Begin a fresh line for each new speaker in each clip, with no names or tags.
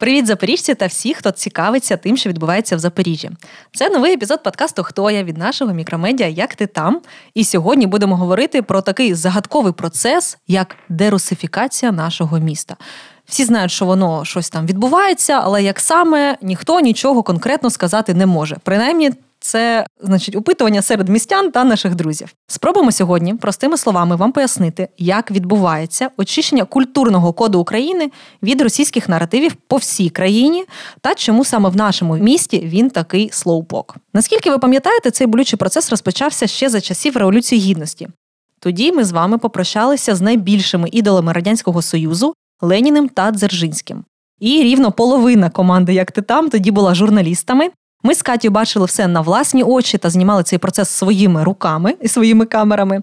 Привіт, запоріжці та всі, хто цікавиться тим, що відбувається в Запоріжжі. Це новий епізод подкасту Хто я від нашого мікромедіа Як ти там? І сьогодні будемо говорити про такий загадковий процес, як дерусифікація нашого міста. Всі знають, що воно щось там відбувається, але як саме ніхто нічого конкретно сказати не може. Принаймні, це значить опитування серед містян та наших друзів. Спробуємо сьогодні простими словами вам пояснити, як відбувається очищення культурного коду України від російських наративів по всій країні та чому саме в нашому місті він такий слоупок. Наскільки ви пам'ятаєте, цей болючий процес розпочався ще за часів Революції Гідності. Тоді ми з вами попрощалися з найбільшими ідолами радянського союзу Леніним та Дзержинським. І рівно половина команди, як ти там, тоді була журналістами, ми з Катю бачили все на власні очі та знімали цей процес своїми руками і своїми камерами.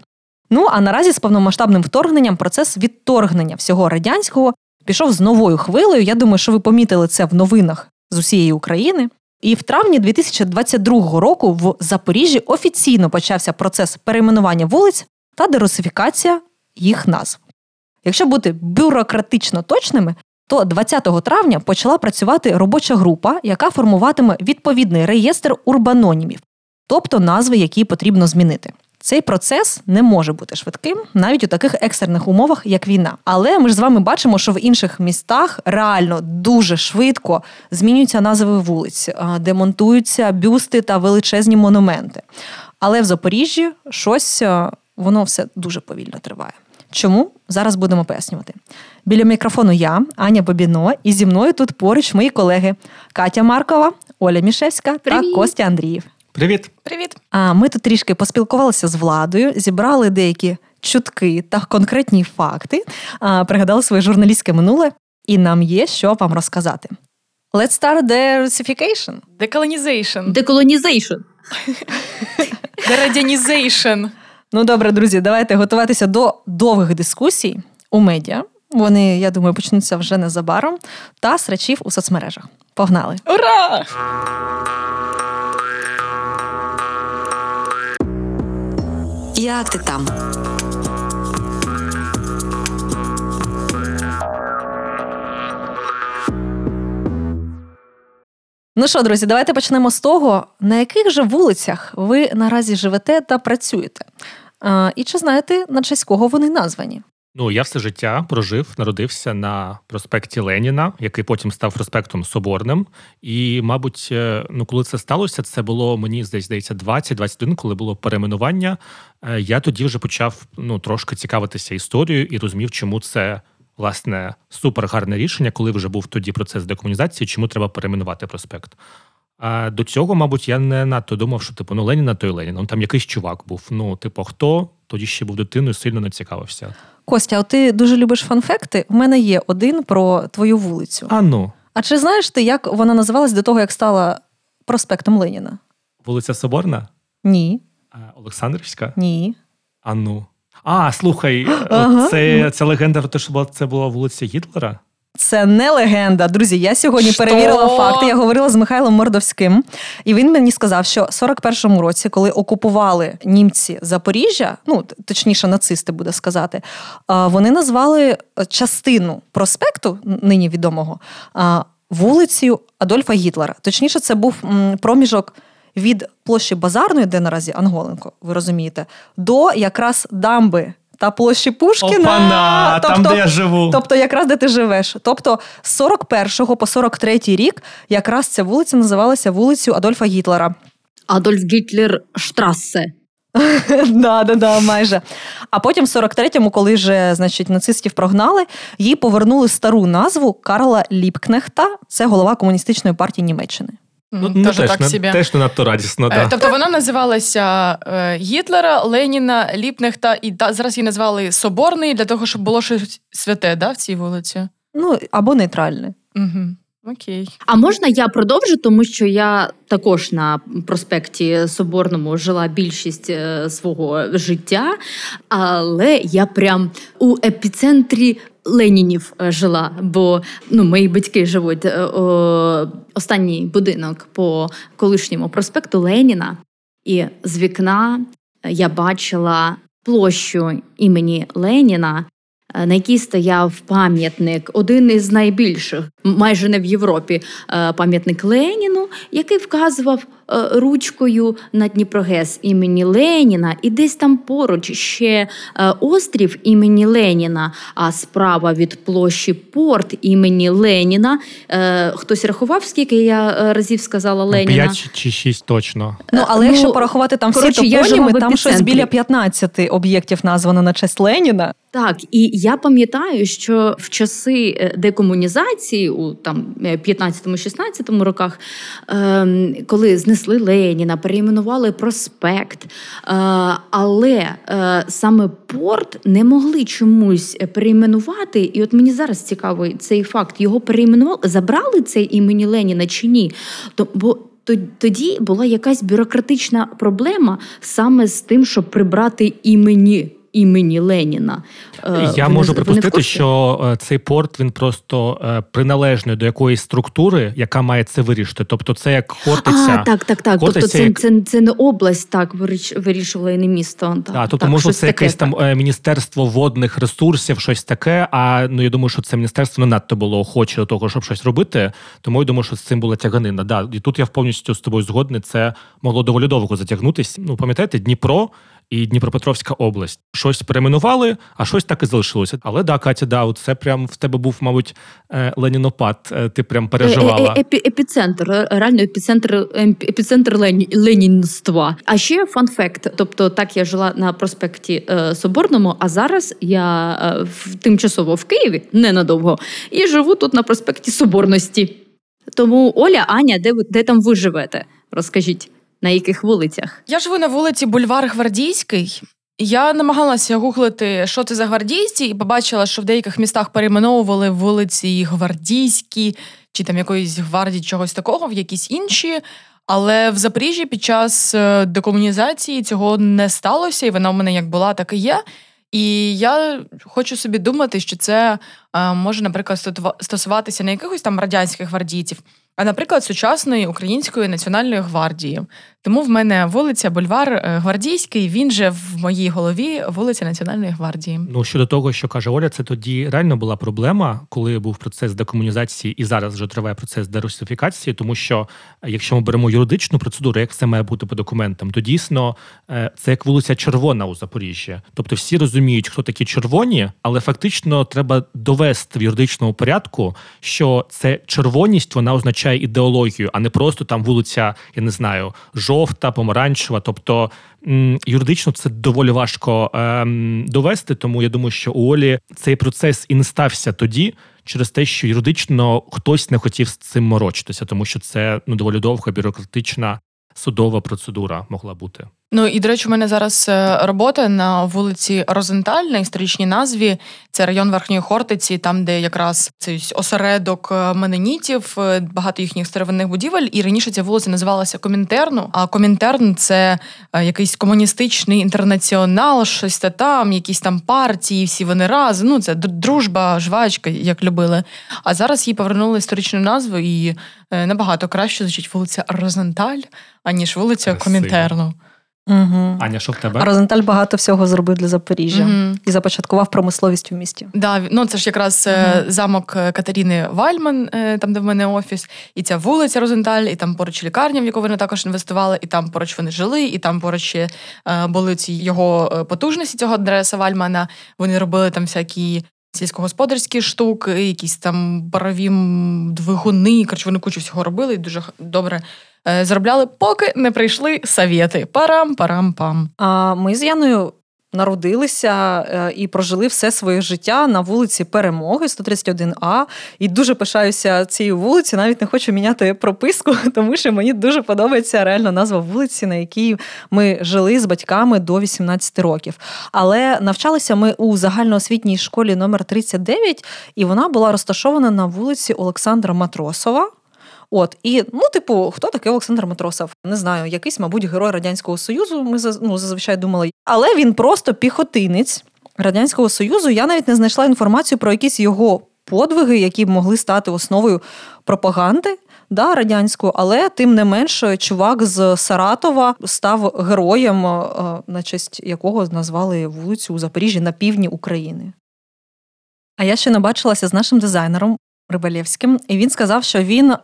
Ну а наразі з повномасштабним вторгненням процес відторгнення всього радянського пішов з новою хвилею. Я думаю, що ви помітили це в новинах з усієї України. І в травні 2022 року в Запоріжжі офіційно почався процес перейменування вулиць та дерусифікація їх назв. Якщо бути бюрократично точними, то 20 травня почала працювати робоча група, яка формуватиме відповідний реєстр урбанонімів, тобто назви, які потрібно змінити. Цей процес не може бути швидким навіть у таких екстрених умовах, як війна. Але ми ж з вами бачимо, що в інших містах реально дуже швидко змінюються назви вулиць, демонтуються бюсти та величезні монументи. Але в Запоріжжі щось воно все дуже повільно триває. Чому зараз будемо пояснювати? Біля мікрофону я, Аня Бобіно, і зі мною тут поруч мої колеги Катя Маркова, Оля Мішевська
Привіт.
та Костя Андріїв.
Привіт,
привіт.
А ми тут трішки поспілкувалися з владою, зібрали деякі чутки та конкретні факти, а, пригадали своє журналістське минуле, і нам є що вам розказати. Let's start derussification.
Decolonization.
Decolonization.
Дерадянization.
Ну добре, друзі, давайте готуватися до довгих дискусій у медіа. Вони, я думаю, почнуться вже незабаром, та срачів у соцмережах. Погнали!
Ура!
Як ти там?
Ну що, друзі, давайте почнемо з того, на яких же вулицях ви наразі живете та працюєте. І чи знаєте, на честь кого вони названі?
Ну я все життя прожив, народився на проспекті Леніна, який потім став проспектом Соборним. І, мабуть, е, ну коли це сталося, це було мені здається 20-21, коли було перейменування. Е, я тоді вже почав ну трошки цікавитися історією і розумів, чому це власне супер гарне рішення, коли вже був тоді процес декомунізації, чому треба перейменувати проспект. А до цього, мабуть, я не надто думав, що типу ну Леніна, то й Леніна. Ну, там якийсь чувак був. Ну, типу, хто тоді ще був дитиною, сильно не цікавився.
Костя, от ти дуже любиш фанфекти. У мене є один про твою вулицю.
А ну,
А чи знаєш ти, як вона називалась до того, як стала проспектом Леніна?
вулиця Соборна,
Ні,
А, Олександрівська.
ні.
А ну. А, слухай,
Ага.
це, це легенда про те, що це була вулиця Гітлера.
Це не легенда. Друзі, я сьогодні
Що?
перевірила факти. Я говорила з Михайлом Мордовським, і він мені сказав, що в 41-му році, коли окупували німці Запоріжжя, ну точніше, нацисти буде сказати, вони назвали частину проспекту, нині відомого, вулицею Адольфа Гітлера. Точніше, це був проміжок. Від площі Базарної, де наразі Анголенко, ви розумієте, до якраз дамби та площі Пушкіна.
Опана, там, де я живу.
Тобто, якраз де ти живеш. Тобто, з 41 по 43 рік якраз ця вулиця називалася вулицею Адольфа Гітлера.
Адольф Гітлер Штрассе.
да, да, да, майже. А потім, в 43-му, коли вже значить, нацистів прогнали, їй повернули стару назву Карла Ліпкнехта. Це голова комуністичної партії Німеччини.
Ну, не теж,
так
не,
собі.
теж не надто радісно,
Е,
да.
Тобто вона називалася е, Гітлера, Леніна, Ліпнехта, і та, зараз її назвали Соборний для того, щоб було щось святе, да, в цій вулиці.
Ну або нейтральне.
Угу. Окей.
А можна я продовжу, тому що я також на проспекті Соборному жила більшість е, свого життя, але я прям у епіцентрі Ленінів е, жила, бо ну, мої батьки живуть е, о, останній будинок по колишньому проспекту Леніна, і з вікна я бачила площу імені Леніна. е, На якій стояв пам'ятник, один із найбільших, майже не в Європі, е, пам'ятник Леніну, який вказував е, ручкою на Дніпрогес імені Леніна, і десь там поруч ще е, острів імені Леніна, а справа від площі порт імені Леніна. Хтось рахував, скільки я разів сказала Леніна?
П'ять чи шість точно.
Ну, але
Ну,
якщо порахувати там
коротше,
всі топоніми, там щось біля 15 об'єктів названо на честь Леніна.
Так, і я пам'ятаю, що в часи декомунізації, у там 15-16 роках, ем, коли знесли Леніна, перейменували проспект, е, але е, саме порт не могли чомусь перейменувати. І от мені зараз цікавий цей факт. Його перейменували, забрали цей імені Леніна чи ні? То бо тоді була якась бюрократична проблема саме з тим, щоб прибрати імені імені Леніна.
Е, Я
ви
можу
не,
припустити, що е, цей порт він просто е, приналежний до якоїсь структури, яка має це вирішити. Тобто, це як Хортиця.
А, так, так, так.
Хортиця
тобто, це,
як...
це це, не область, так вирішувала і не місто. Так,
а, тобто, може, це
таке,
якесь
так.
там міністерство водних ресурсів, щось таке. А ну я думаю, що це міністерство не надто було охоче до того, щоб щось робити. Тому я думаю, що з цим була тяганина. Да, і тут я повністю з тобою згодний. Це могло доволі довго затягнутися. Ну пам'ятаєте, Дніпро і Дніпропетровська область. Щось перейменували, а щось так і залишилося. Але да, Катя, да, це прям в тебе був, мабуть, е, ленінопад. Е, ти прям переживала.
Е, епі, епіцентр, реально епіцентр епіцентр лені, ленінства. А ще фан-факт. Тобто, так я жила на проспекті Соборному, а зараз я в тимчасово в Києві ненадовго і живу тут на проспекті Соборності. Тому Оля, Аня, де ви де там ви живете? Розкажіть. На яких вулицях?
Я живу на вулиці Бульвар Гвардійський. Я намагалася гуглити, що це за гвардійці, і побачила, що в деяких містах перейменовували вулиці Гвардійські чи там якоїсь гвардії чогось такого, в якісь інші. Але в Запоріжжі під час е, декомунізації цього не сталося, і вона в мене як була, так і є. І я хочу собі думати, що це е, може, наприклад, стосуватися не якихось там радянських гвардійців, а, наприклад, сучасної української національної гвардії. Тому в мене вулиця Бульвар е, Гвардійський. Він же в моїй голові вулиця Національної гвардії.
Ну щодо того, що каже Оля, це тоді реально була проблема, коли був процес декомунізації, і зараз вже триває процес дерусифікації, тому що е, якщо ми беремо юридичну процедуру, як це має бути по документам, то дійсно е, це як вулиця Червона у Запоріжжі. Тобто всі розуміють, хто такі червоні, але фактично треба довести в юридичному порядку, що це червоність вона означає ідеологію, а не просто там вулиця, я не знаю, жовта жовта, помаранчева. Тобто юридично це доволі важко ем, довести. Тому я думаю, що у Олі цей процес і не стався тоді. Через те, що юридично хтось не хотів з цим морочитися, тому що це ну доволі довга бюрократична судова процедура могла бути.
Ну і до речі, у мене зараз е, робота на вулиці Розенталь на історичній назві. Це район Верхньої Хортиці, там де якраз цей осередок е, менонітів, е, багато їхніх старовинних будівель. І раніше ця вулиця називалася Комінтерну. А Комінтерн це якийсь комуністичний інтернаціонал, щось та там, якісь там партії, всі вони разом. Ну це дружба, жвачка, як любили. А зараз їй повернули історичну назву, і набагато краще звучить вулиця Розенталь, аніж вулиця
Красиво.
Комінтерну.
Угу.
Аня, що в тебе?
Розенталь багато всього зробив для Запоріжжя угу. і започаткував промисловість в місті.
Да, ну це ж якраз угу. замок е, Катеріни Вальман, е, там де в мене офіс, і ця вулиця Розенталь, і там поруч лікарня, в яку вони також інвестували, і там поруч вони жили, і там поруч були ці його потужності цього адреса Вальмана. Вони робили там всякі. Сільськогосподарські штуки, якісь там парові двигуни. Коротше, вони кучу всього робили і дуже добре заробляли, поки не прийшли совєти. Парам-парам-пам.
А ми з Яною. Народилися е, і прожили все своє життя на вулиці Перемоги, 131А. І дуже пишаюся цією вулицею. Навіть не хочу міняти прописку, тому що мені дуже подобається реально назва вулиці, на якій ми жили з батьками до 18 років. Але навчалися ми у загальноосвітній школі номер 39 і вона була розташована на вулиці Олександра Матросова. От і ну, типу, хто такий Олександр Матросов? Не знаю, якийсь, мабуть, герой радянського союзу. Ми ну, зазвичай думали, але він просто піхотинець радянського союзу. Я навіть не знайшла інформацію про якісь його подвиги, які б могли стати основою пропаганди. Да, радянську, але тим не менш, чувак з Саратова став героєм, е, на честь якого назвали вулицю у Запоріжжі на півдні України. А я ще не бачилася з нашим дизайнером Рибалєвським, і він сказав, що він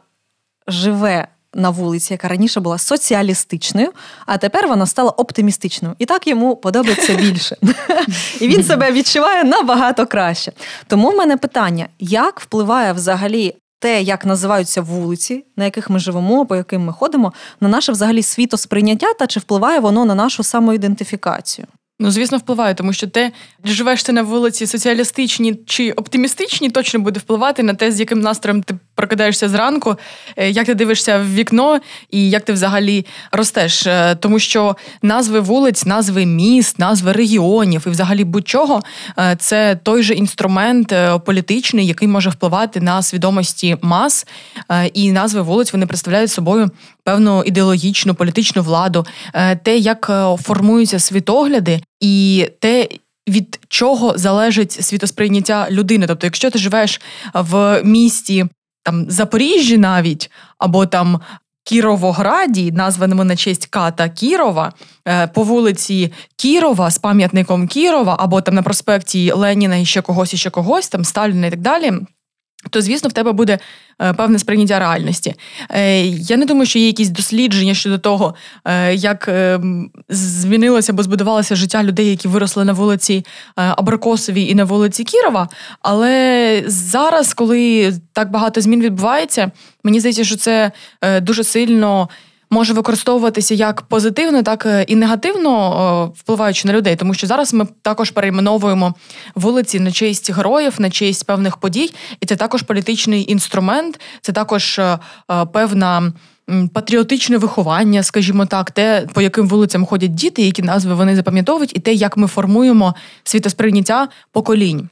живе на вулиці, яка раніше була соціалістичною, а тепер вона стала оптимістичною. І так йому подобається більше. І він себе відчуває набагато краще. Тому в мене питання: як впливає взагалі те, як називаються вулиці, на яких ми живемо, по яким ми ходимо, на наше взагалі світосприйняття, та чи впливає воно на нашу самоідентифікацію?
Ну, звісно, впливає, тому що те, живеш ти на вулиці соціалістичні чи оптимістичні, точно буде впливати на те, з яким настроєм ти прокидаєшся зранку, е, як ти дивишся в вікно і як ти взагалі ростеш. Е, тому що назви вулиць, назви міст, назви регіонів і взагалі будь-чого е, це той же інструмент політичний, який може впливати на свідомості мас. І назви вулиць вони представляють собою певну ідеологічну політичну владу, те, як формуються світогляди, і те. Від чого залежить світосприйняття людини? Тобто, якщо ти живеш в місті там Запоріжжі навіть, або там Кіровограді, названому на честь Ката Кірова, е, по вулиці Кірова з пам'ятником Кірова, або там на проспекті Леніна і ще когось, і ще когось, там Сталіна і так далі то, звісно, в тебе буде е, певне сприйняття реальності. Е, я не думаю, що є якісь дослідження щодо того, е, як змінилося або збудувалося життя людей, які виросли на вулиці Абракосовій і на вулиці Кірова. Але зараз, коли так багато змін відбувається, мені здається, що це дуже сильно може використовуватися як позитивно, так е, і негативно впливаючи на людей, тому що зараз ми також перейменовуємо вулиці на честь героїв, на честь певних подій, і це також політичний інструмент, це також е, е, певна. Патріотичне виховання, скажімо так, те, по яким вулицям ходять діти, які назви вони запам'ятовують, і те, як ми формуємо світосприйняття поколінь.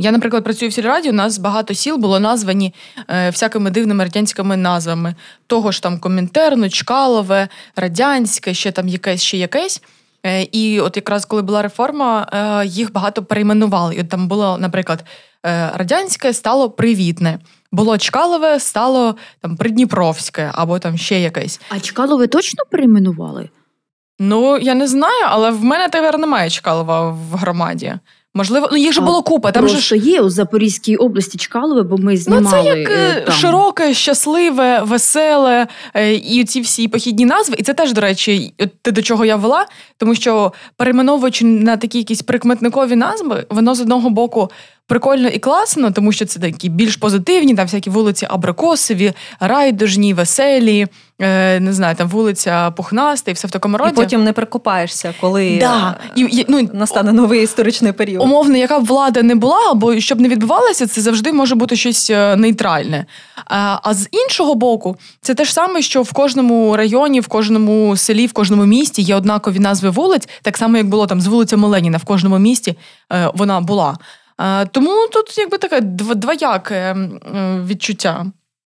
Я, наприклад, працюю в сільраді, у нас багато сіл було названі е, всякими дивними радянськими назвами. Того ж там Комінтерно, Чкалове, Радянське, ще там якесь, ще якесь. Е, і от якраз коли була реформа, е, їх багато перейменували. І от там було, наприклад, е, радянське стало привітне. Було Чкалове, стало там Придніпровське або там ще якесь.
А Чкалове точно перейменували?
Ну, я не знаю, але в мене тепер немає Чкалова в громаді. Можливо, ну їх же було купа. Там
же ж є у Запорізькій області Чкалове, бо ми знімали.
Ну, це як е, там. широке, щасливе, веселе е, і ці всі похідні назви. І це теж, до речі, те, до чого я вела, тому що перейменовуючи на такі якісь прикметникові назви, воно з одного боку прикольно і класно, тому що це такі більш позитивні, там всякі вулиці Абрикосові, райдужні, веселі, е, не знаю, там вулиця Пухнаста і все в такому роді.
І потім не прикопаєшся, коли
да.
і, і, ну, настане новий історичний період.
Умовно, яка б влада не була, або щоб не відбувалося, це завжди може бути щось е, нейтральне. А, а з іншого боку, це те ж саме, що в кожному районі, в кожному селі, в кожному місті є однакові назви вулиць, так само як було там з вулицями Леніна в кожному місті е, вона була. Тому тут якби таке двояке відчуття.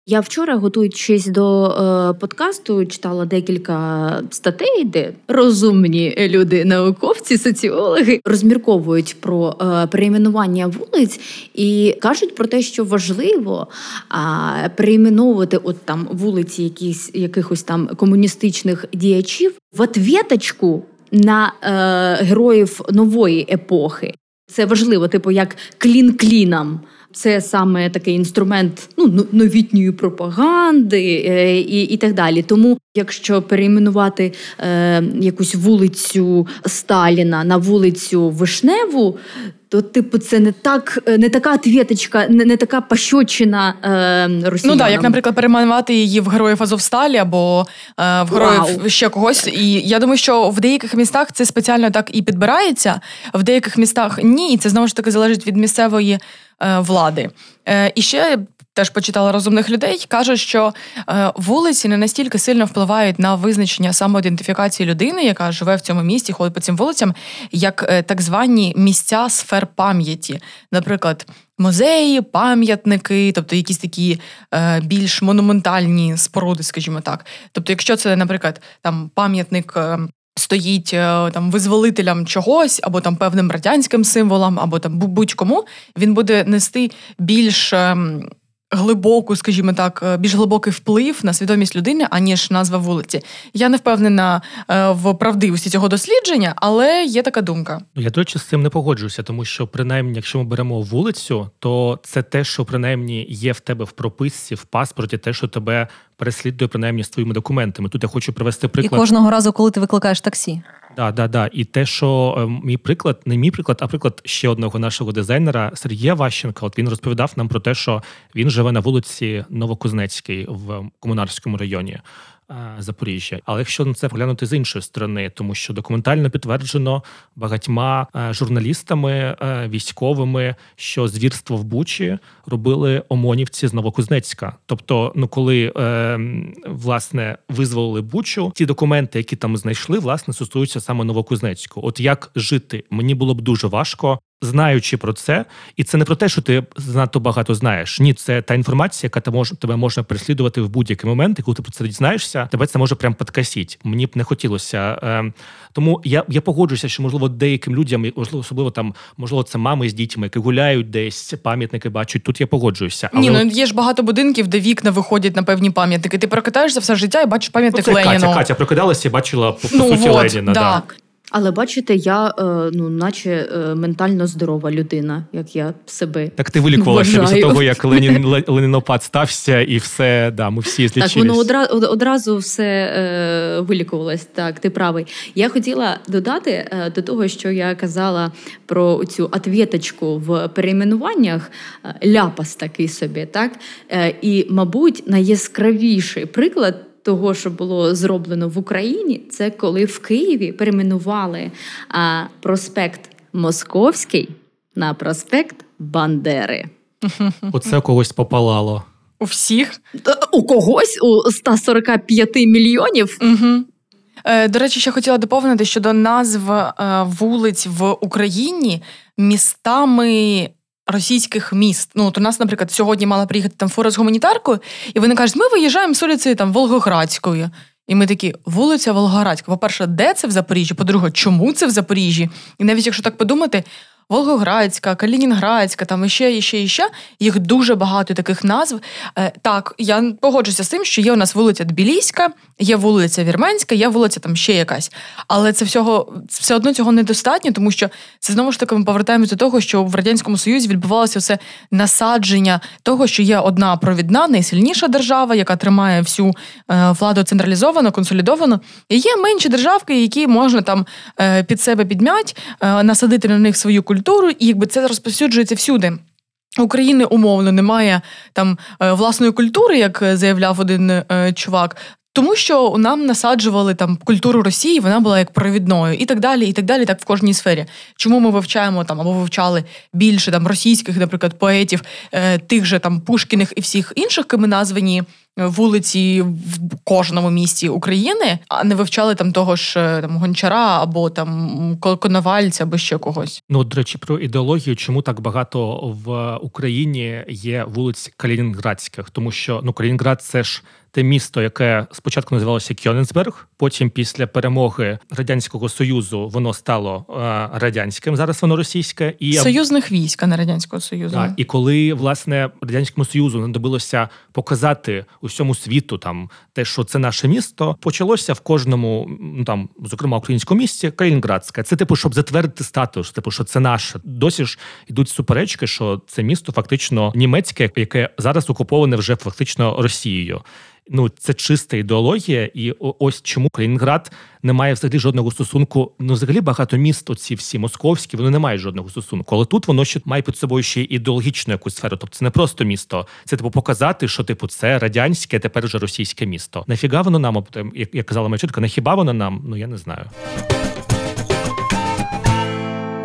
Я вчора, готуючись до е, подкасту, читала декілька статей, де розумні люди, науковці, соціологи розмірковують про е, перейменування вулиць і кажуть про те, що важливо е, перейменовувати от там вулиці, якісь якихось там комуністичних діячів в отвіточку на е, героїв нової епохи. Це важливо, типу, як клін кліном. Це саме такий інструмент ну, новітньої пропаганди е, і і так далі. Тому, якщо перейменувати е, якусь вулицю Сталіна на вулицю Вишневу, то, типу, це не так, не така отвіточка, не, не така пощочина е, росіянам.
Ну так, як, наприклад, перейменувати її в героїв Азовсталі або е, в героїв Вау. ще когось. І я думаю, що в деяких містах це спеціально так і підбирається, в деяких містах ні. І це знову ж таки залежить від місцевої е, влади. Е, І ще теж почитала розумних людей, кажуть, що е, вулиці не настільки сильно впливають на визначення самоідентифікації людини, яка живе в цьому місті, ходить по цим вулицям, як е, так звані місця сфер пам'яті, наприклад. Музеї, пам'ятники, тобто якісь такі е, більш монументальні споруди, скажімо так. Тобто, якщо це, наприклад, там пам'ятник е, стоїть е, там визволителям чогось, або там певним радянським символом, або там будь-кому, він буде нести більш ем, глибоку, скажімо так, е, більш глибокий вплив на свідомість людини, аніж назва вулиці. Я не впевнена е, в правдивості цього дослідження, але є така думка.
Я, до речі, з цим не погоджуюся, тому що, принаймні, якщо ми беремо вулицю, то це те, що принаймні є в тебе в прописці, в паспорті, те, що тебе переслідує принаймні з твоїми документами. Тут я хочу привести приклад.
І кожного разу, коли ти викликаєш таксі.
Да, да, да. І те, що е, мій приклад, не мій приклад, а приклад ще одного нашого дизайнера Сергія Ващенка. От він розповідав нам про те, що він живе на вулиці Новокузнецькій в комунарському районі. Е, Запоріжжя, але якщо на це поглянути з іншої сторони, тому що документально підтверджено багатьма е, журналістами е, військовими, що звірство в Бучі робили омонівці з Новокузнецька. Тобто, ну коли власне визволили Бучу, ті документи, які там знайшли, власне стосуються саме Новокузнецьку. От як жити, мені було б дуже важко знаючи про це, і це не про те, що ти занадто багато знаєш. Ні, це та інформація, яка може тебе можна переслідувати в будь-який момент, і коли ти про це дізнаєшся, тебе це може прям подкасіть. Мені б не хотілося. Е, тому я я погоджуюся, що можливо деяким людям, можливо, особливо там, можливо, це мами з дітьми, які гуляють десь, пам'ятники бачать. Тут я погоджуюся.
Але Ні, ну є ж багато будинків, де вікна виходять на певні пам'ятники. Ти прокидаєшся все життя і бачиш пам'ятник
ну, це
Леніну.
Катя, Катя прокидалася і бачила по,
ну,
суті
вот,
Леніна.
Да.
Да.
Але бачите, я е, ну, наче е, ментально здорова людина, як я себе.
Так ти вилікувалася
після
того, як Ленін Ленінопад стався, і все да, ми всі злічились.
Так, воно одразу одразу все е, вилікувалось. Так, ти правий. Я хотіла додати е, до того, що я казала про цю отвіточку в перейменуваннях. Е, ляпас такий собі, так е, і, мабуть, найяскравіший приклад того, що було зроблено в Україні, це коли в Києві перейменували а, проспект Московський на проспект Бандери.
Оце когось попалало.
У всіх?
У когось у 145 мільйонів.
Угу. До речі, ще хотіла доповнити щодо назв е, вулиць в Україні містами російських міст. Ну, от у нас, наприклад, сьогодні мала приїхати там фура з гуманітаркою, і вони кажуть, ми виїжджаємо з вулиці там Волгоградської. І ми такі, вулиця Волгоградська. По-перше, де це в Запоріжжі? По-друге, чому це в Запоріжжі? І навіть якщо так подумати, Волгоградська, Калінінградська, там іще, іще, іще. Їх дуже багато таких назв. Е, так, я погоджуся з тим, що є у нас вулиця Тбіліська, є вулиця Вірменська, є вулиця там ще якась. Але це всього все одно цього недостатньо, тому що це знову ж таки ми повертаємося до того, що в радянському союзі відбувалося все насадження того, що є одна провідна, найсильніша держава, яка тримає всю е, владу централізовано, консолідовано. І є менші державки, які можна там е, під себе підмять, насадити на них свою культуру культуру, і якби це розповсюджується всюди. України умовно немає там е, власної культури, як заявляв один е, чувак. Тому що нам насаджували там культуру Росії, вона була як провідною, і так далі, і так далі, так в кожній сфері. Чому ми вивчаємо там або вивчали більше там російських, наприклад, поетів, е, тих же там Пушкіних і всіх інших, кими названі вулиці в кожному місті України, а не вивчали там того ж е, там гончара або там коновальця, або ще когось.
Ну до речі, про ідеологію, чому так багато в Україні є вулиць Калінінградських, тому що ну Калінінград це ж те місто, яке спочатку називалося Кьоненсберг, потім після перемоги радянського союзу воно стало е, радянським. Зараз воно російське і
союзних військ, а не радянського союзу.
Так, І коли власне радянському союзу не добилося показати усьому світу там те, що це наше місто, почалося в кожному, ну там, зокрема, українському місті Калінінградське. Це типу, щоб затвердити статус, типу, що це наше. Досі ж йдуть суперечки, що це місто фактично німецьке, яке зараз окуповане вже фактично Росією. Ну, це чиста ідеологія, і ось чому Калінінград не має взагалі жодного стосунку. Ну, взагалі багато міст, оці всі московські, вони не мають жодного стосунку. Але тут воно ще має під собою ще ідеологічну якусь сферу. Тобто це не просто місто, це типу показати, що типу це радянське, тепер вже російське місто. Нафіга воно нам, як, як казала моя чітка, нахіба воно нам? Ну я не знаю.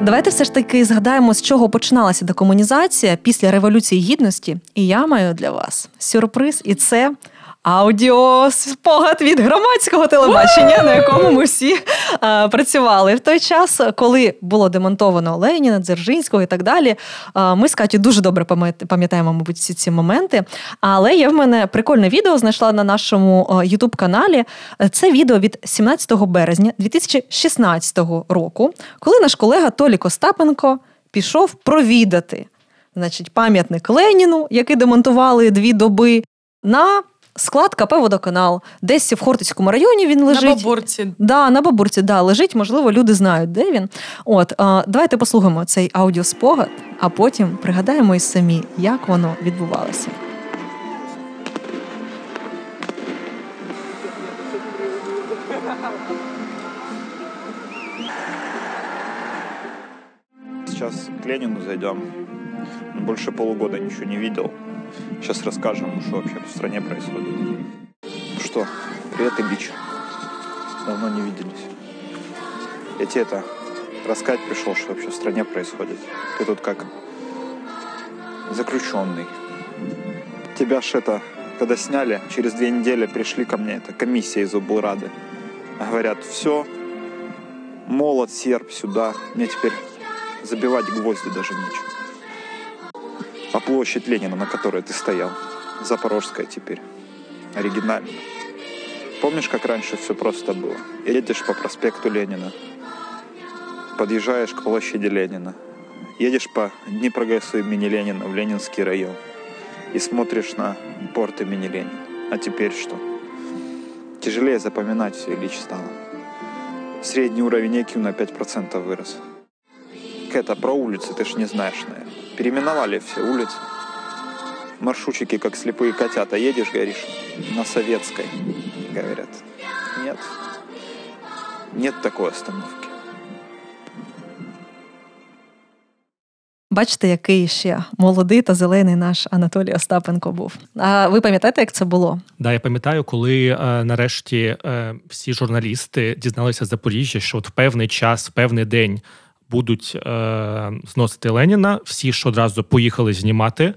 Давайте все ж таки згадаємо, з чого починалася декомунізація після революції гідності. І я маю для вас сюрприз, і це аудіоспогад від громадського телебачення, на якому ми всі а, працювали в той час, коли було демонтовано Леніна, Дзержинського і так далі. А, ми з Каті дуже добре пам'ятаємо, мабуть, всі ці моменти. Але є в мене прикольне відео, знайшла на нашому Ютуб каналі. Це відео від 17 березня 2016 року, коли наш колега Толік Остапенко пішов провідати значить, пам'ятник Леніну, який демонтували дві доби, на склад КП Водоканал. Десь в Хортицькому районі він лежить.
На бабурці.
Да, на бабурці, да, лежить, можливо, люди знають, де він. От, а, давайте послухаємо цей аудіоспогад, а потім пригадаємо і самі, як воно відбувалося.
Сейчас к Ленину зайдем. Больше полугода ничего не видел. Сейчас расскажем, что вообще в стране происходит. Что, привет, Ильич. Давно не виделись. Я тебе это рассказать пришел, что вообще в стране происходит. Ты тут как заключенный. Тебя ж это, когда сняли, через две недели пришли ко мне, это комиссия из облрады. Говорят, все, молот, серп сюда. Мне теперь забивать гвозди даже нечего. А площадь Ленина, на которой ты стоял, Запорожская теперь, оригинально. Помнишь, как раньше все просто было? Едешь по проспекту Ленина, подъезжаешь к площади Ленина, едешь по Днепрогэсу имени Ленина в Ленинский район и смотришь на порт имени Ленина. А теперь что? Тяжелее запоминать все Ильич стало. Средний уровень IQ на 5% вырос. Это про улицы ты ж не знаешь, наверное. Переименовали все улицы. Маршрутчики, как слепые котята. Едешь, говоришь, на Советской, говорят. Нет. Нет такой остановки.
Бачите, який ще молодий та зелений наш Анатолій Остапенко був. А ви пам'ятаєте, як це було?
Да, я пам'ятаю, коли е, нарешті е, всі журналісти дізналися з Запоріжжя, що от в певний час, в певний день будуть е, зносити Леніна, всі ж одразу поїхали знімати.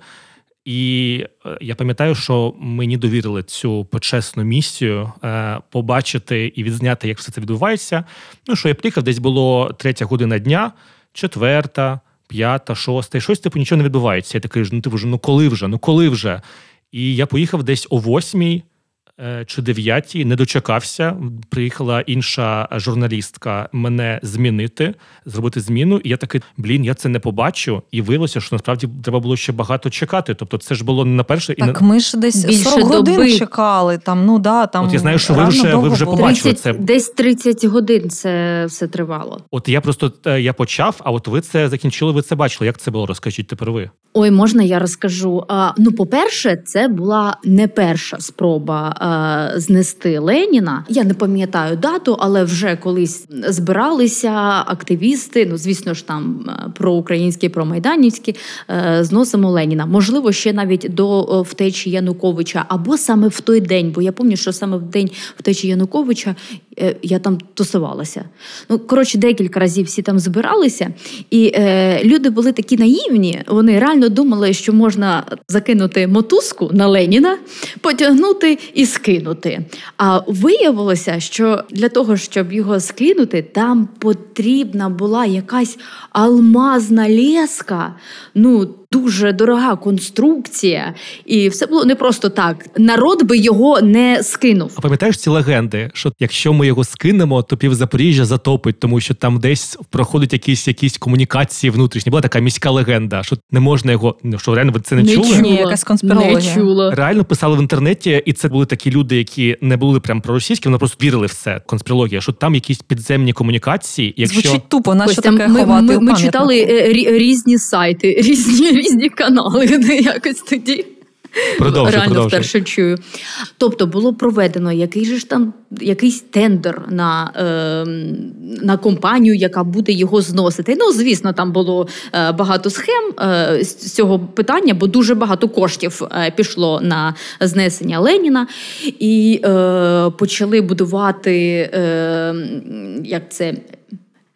І е, я пам'ятаю, що мені довірили цю почесну місію е, побачити і відзняти, як все це відбувається. Ну що я приїхав, десь було третя година дня, четверта, п'ята, шоста, і щось типу нічого не відбувається. Я такий ну типу, ну коли вже? Ну коли вже? І я поїхав десь о восьмій чи дев'ятій, не дочекався. Приїхала інша журналістка мене змінити, зробити зміну. І я такий, блін, я це не побачу. І виявилося, що насправді треба було ще багато чекати. Тобто, це ж було не на перше і
Так
на
ми ж десь
Більше
40 годин
доби.
чекали. Там, ну да, там
От я знаю, що ви вже- ви вже
було.
побачили.
30,
це-
Десь 30 годин це все тривало.
от я просто е, я почав. А от ви це закінчили, ви це бачили. Як це було? Розкажіть тепер ви.
Ой, можна я розкажу? А, ну, по-перше, це була не перша спроба знести Леніна. Я не пам'ятаю дату, але вже колись збиралися активісти. Ну, звісно ж, там е, проукраїнські, промайданівські, е, зносимо Леніна. Можливо, ще навіть до е, втечі Януковича, або саме в той день, бо я пам'ятаю, що саме в день втечі Януковича е, я там тусувалася. Ну, коротше, декілька разів всі там збиралися, і е, люди були такі наївні. Вони реально думали, що можна закинути мотузку на Леніна, потягнути і скинути. А виявилося, що для того, щоб його скинути, там потрібна була якась алмазна леска. Ну, дуже дорога конструкція, і все було не просто так. Народ би його не скинув.
А пам'ятаєш ці легенди, що якщо ми його скинемо, то пів Запоріжжя затопить, тому що там десь проходять якісь якісь комунікації внутрішні. Була така міська легенда, що не можна його. Ну що реально ви це не,
Не
чули?
чула.
Ні, якась конспірологія.
Не чула.
Реально писали в інтернеті, і це були такі люди, які не були прям проросійські, вони просто вірили в це. Конспірологія, що там якісь підземні комунікації. Якщо
Звучить тупо, на що таке
ми,
ховати
ми,
у
ми читали е, рі- різні сайти, різні, різні канали. Якось тоді
продовжуй,
реально
продовжуй.
вперше чую. Тобто було проведено який же ж там якийсь тендер на, е, на компанію, яка буде його зносити. Ну, звісно, там було е, багато схем е, з з цього питання, бо дуже багато коштів е, пішло на знесення Леніна, і е, почали будувати е, як це.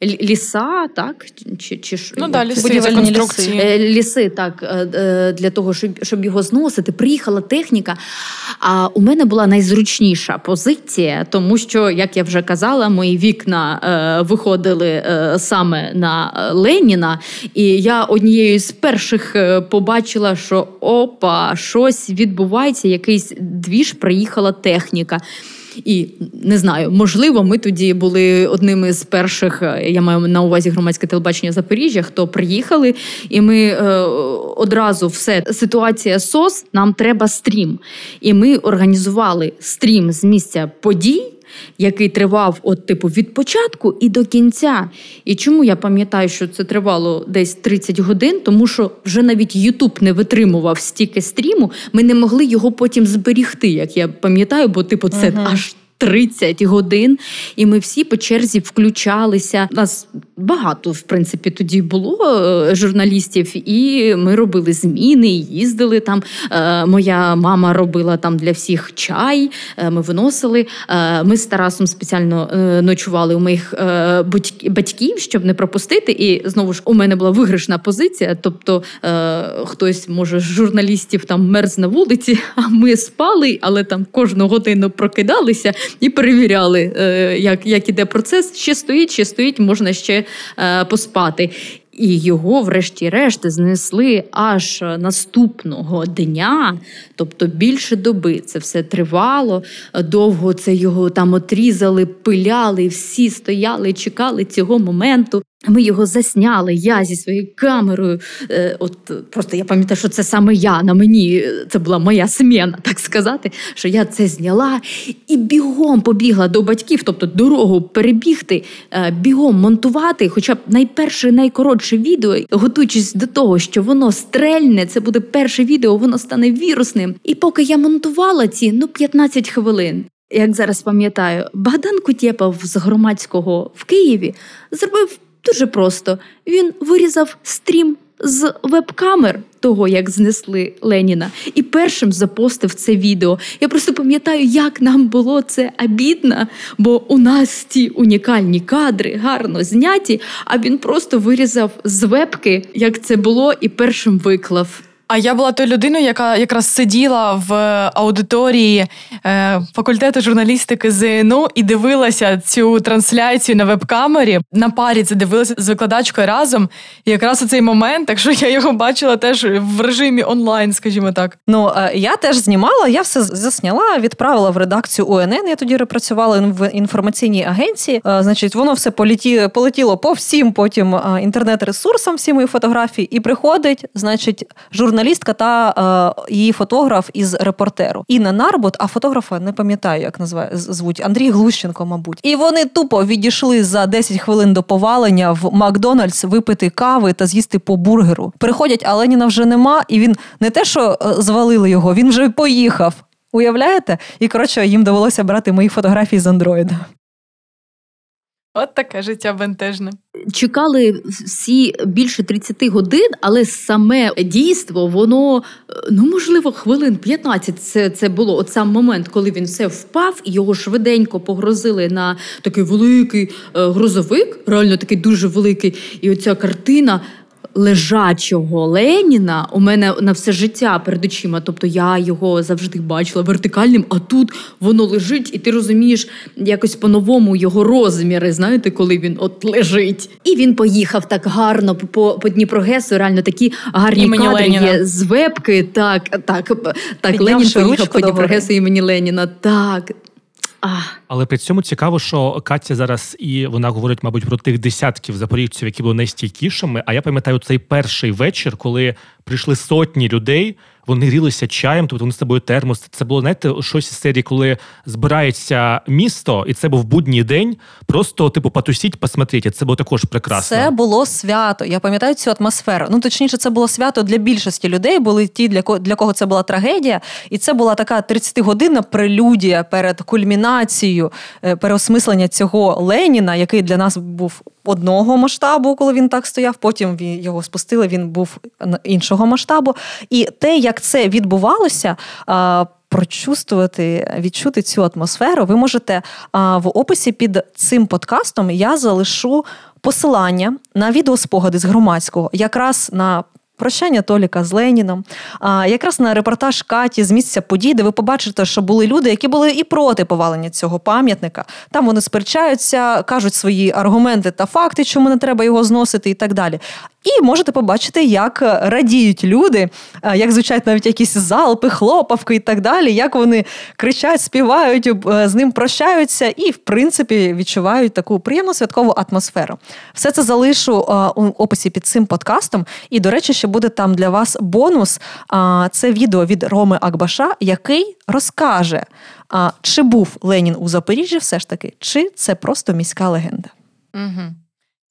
Лі- Ліса, так? Чи, чи,
Ну да, ліси, це конструкції.
Е, ліси, так, е, е, для того, щоб, щоб його зносити, приїхала техніка. А у мене була найзручніша позиція, тому що, як я вже казала, мої вікна виходили саме на Леніна, і я однією з перших побачила, що опа, щось відбувається, якийсь двіж, приїхала техніка. І не знаю, можливо, ми тоді були одними з перших. е, Я маю на увазі громадське телебачення Запоріжжя, хто приїхали, і ми е, одразу все ситуація СОС. Нам треба стрім. І ми організували стрім з місця подій. Який тривав от типу від початку і до кінця. І чому я пам'ятаю, що це тривало десь 30 годин, тому що вже навіть Ютуб не витримував стільки стріму, ми не могли його потім зберігти, як я пам'ятаю, бо типу це
Мгм.
аж 30 годин, і ми всі по черзі включалися. Нас багато, в принципі, тоді було е, журналістів, і ми робили зміни, їздили там. Е, Моя мама робила там для всіх чай. е, Ми виносили. Ми з Тарасом спеціально ночували у моїх батьків, щоб не пропустити. І знову ж у мене була виграшна позиція. Тобто хтось може з журналістів там мерз на вулиці, а ми спали, але там кожну годину прокидалися і перевіряли, е, як, як іде процес. Ще стоїть, ще стоїть, можна ще е, поспати. І його, врешті-решт, знесли аж наступного дня, тобто більше доби. Це все тривало. Довго це його там отрізали, пиляли, всі стояли, чекали цього моменту. Ми його засняли. Я зі своєю камерою. Е, от просто я пам'ятаю, що це саме я на мені. е, Це була моя смена, так сказати. Що я це зняла і бігом побігла до батьків, тобто дорогу перебігти, е, бігом монтувати, хоча б найперше, найкоротше відео, готуючись до того, що воно стрельне, це буде перше відео, воно стане вірусним. І поки я монтувала ці ну 15 хвилин. Як зараз пам'ятаю, Богдан Кутєпов з громадського в Києві зробив дуже просто: він вирізав стрім з веб-камер того, як знесли Леніна, і першим запостив це відео. Я просто пам'ятаю, як нам було це обідно, бо у нас ті унікальні кадри гарно зняті, а він просто вирізав з вебки, як це було, і першим виклав.
А я була тою людиною, яка якраз сиділа в аудиторії е, факультету журналістики ЗНУ і дивилася цю трансляцію на веб-камері. На парі це дивилася з викладачкою разом. І якраз у цей момент, так що я його бачила теж в режимі онлайн, скажімо так.
Ну е, я теж знімала, я все засняла, відправила в редакцію УНН. Я тоді працювала в інформаційній агенції. Е, Значить, воно все полеті, полетіло по всім потім е, інтернет-ресурсам, всі мої фотографії, і приходить, значить, журналістка та е, її фотограф із репортеру. Інна Нарбут, а фотографа не пам'ятаю, як називає звуть Андрій Глущенко, мабуть. І вони тупо відійшли за 10 хвилин до повалення в Макдональдс випити кави та з'їсти по бургеру. Приходять, а Леніна вже нема, і він не те, що е, звалили його, він вже поїхав. Уявляєте? І коротше, їм довелося брати мої фотографії з андроїда.
От таке життя бентежне.
чекали всі більше 30 годин, але саме дійство, воно е, ну можливо хвилин 15 Це, це було от сам момент, коли він все впав, і його швиденько погрозили на такий великий е, грозовик, реально такий дуже великий. І оця картина. Лежачого Леніна у мене на все життя перед очима. Тобто я його завжди бачила вертикальним, а тут воно лежить, і ти розумієш якось по-новому його розміри. Знаєте, коли він от лежить. І він поїхав так гарно по, по Дніпрогесу. Реально такі гарні
Імені
кадри
Леніна.
є з вебки. Так, так, так. Ленін поїхав по. Дніпрогесу імені Леніна. Так. Ах.
Але при цьому цікаво, що Катя зараз і вона говорить, мабуть, про тих десятків запоріжців, які були найстійкішими. А я пам'ятаю цей перший вечір, коли прийшли сотні людей. Вони грілися чаєм, тобто вони з собою термос. Це було знаєте, щось із серії, коли збирається місто, і це був будній день. Просто типу потусіть, посмотрите. Це було також прекрасно.
Це було свято. Я пам'ятаю цю атмосферу. Ну точніше, це було свято для більшості людей. Були ті, для кого для кого це була трагедія, і це була така 30-годинна прелюдія перед кульмінацією е, переосмислення цього Леніна, який для нас був одного масштабу, коли він так стояв. Потім його спустили. Він був іншого масштабу. І те, як це відбувалося. Прочувствувати, відчути цю атмосферу, ви можете а, в описі під цим подкастом я залишу посилання на відеоспогади з громадського, якраз на прощання Толіка з Леніном, а, якраз на репортаж Каті з місця подій, де ви побачите, що були люди, які були і проти повалення цього пам'ятника. Там вони сперечаються, кажуть свої аргументи та факти, чому не треба його зносити, і так далі. І можете побачити, як радіють люди, е, як звучать навіть якісь залпи, хлопавки і так далі, як вони кричать, співають, е, з ним прощаються і, в принципі, відчувають таку приємну святкову атмосферу. Все це залишу у описі під цим подкастом. І, до речі, ще буде там для вас бонус. Це відео від Роми Акбаша, який розкаже, чи був Ленін у Запоріжжі, все ж таки, чи це просто міська легенда.
Угу.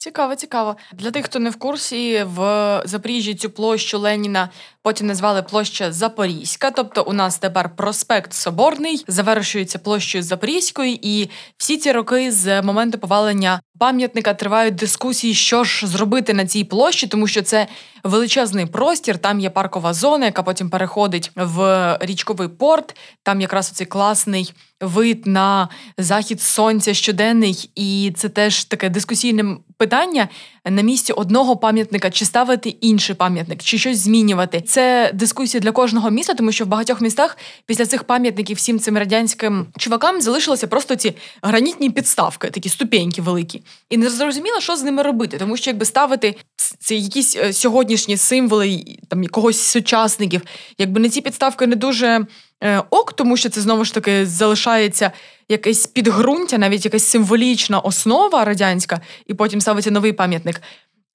Цікаво, цікаво. Для тих, хто не в курсі, в Запоріжжі цю площу Леніна потім назвали площа Запорізька. Тобто, у нас тепер проспект Соборний завершується площею Запорізькою, і всі ці роки з моменту повалення пам'ятника тривають дискусії, що ж зробити на цій площі, тому що це величезний простір. Там є паркова зона, яка потім переходить в річковий порт. Там якраз оцей класний вид на захід сонця щоденний, і це теж таке дискусійне питання на місці одного пам'ятника, чи ставити інший пам'ятник, чи щось змінювати. Це дискусія для кожного міста, тому що в багатьох містах після цих пам'ятників всім цим радянським чувакам залишилися просто ці гранітні підставки, такі ступеньки великі, і не зрозуміло, що з ними робити, тому що якби ставити ці якісь е, сьогоднішні символи там якогось сучасників, якби на ці підставки не дуже. Е, ок, тому що це знову ж таки залишається якесь підґрунтя, навіть якась символічна основа радянська, і потім ставиться новий пам'ятник.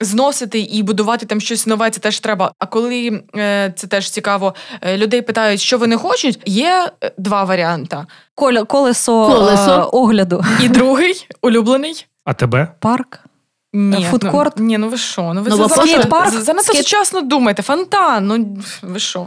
Зносити і будувати там щось нове, це теж треба. А коли е, це теж цікаво, е, людей питають, що вони хочуть, є два варіанти:
Колесо, Колесо. огляду.
І другий улюблений.
А тебе?
Парк.
Ні,
Фудкорт.
Ну, ні, ну ви що? Ну ви
ну,
занадто, занадто скейт... сучасно думаєте. Фонтан, ну ви що?